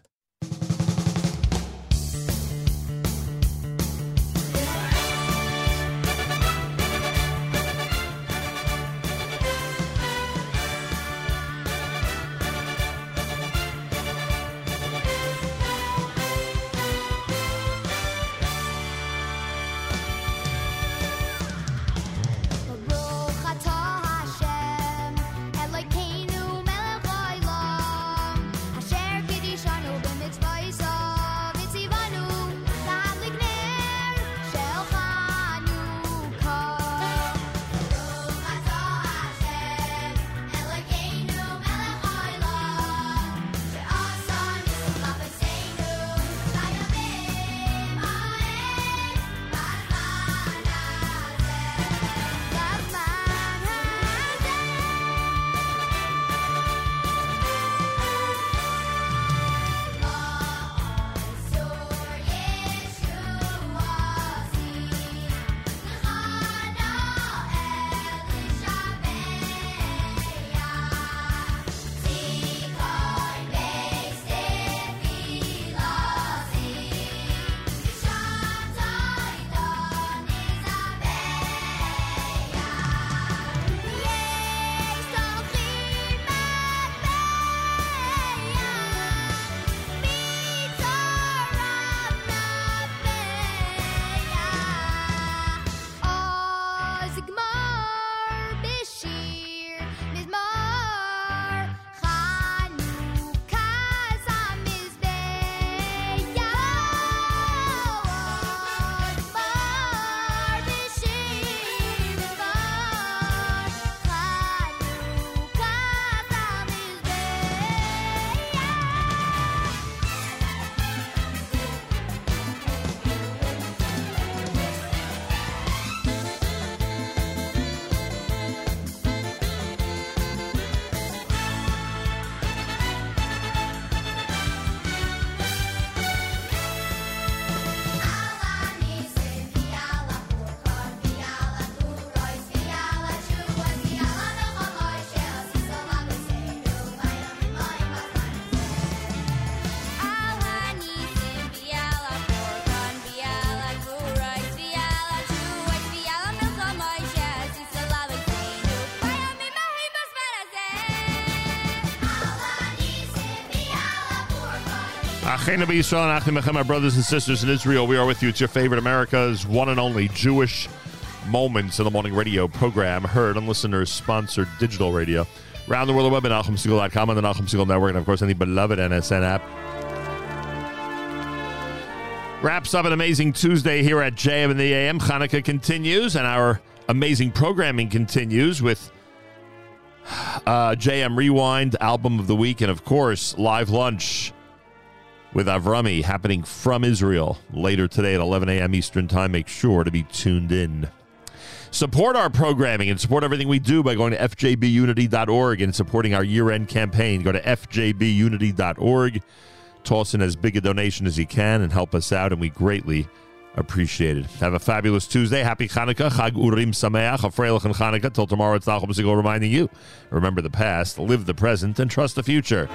Achenu b'Yisrael and Achim my brothers and sisters in Israel. We are with you. It's your favorite America's one and only Jewish Moments in the Morning radio program, heard on listeners sponsored digital radio. Around the world, web at NachumSegal.com on the Nachum Segal Network, and of course, on the beloved NSN app. Wraps up an amazing Tuesday here at JM and the AM. Hanukkah continues, and our amazing programming continues with uh, JM Rewind, album of the week, and of course, live lunch with Avrami happening from Israel later today at 11 a.m. Eastern Time. Make sure to be tuned in. Support our programming and support everything we do by going to fjbunity.org and supporting our year end campaign. Go to fjbunity.org. Toss in as big a donation as you can and help us out, and we greatly, appreciate it. Have a fabulous Tuesday. Happy Hanukkah. Chag Urim Sameach. A Freilichen Hanukkah. Till tomorrow, it's Nachum Segal reminding you remember the past, live the present, and trust the future.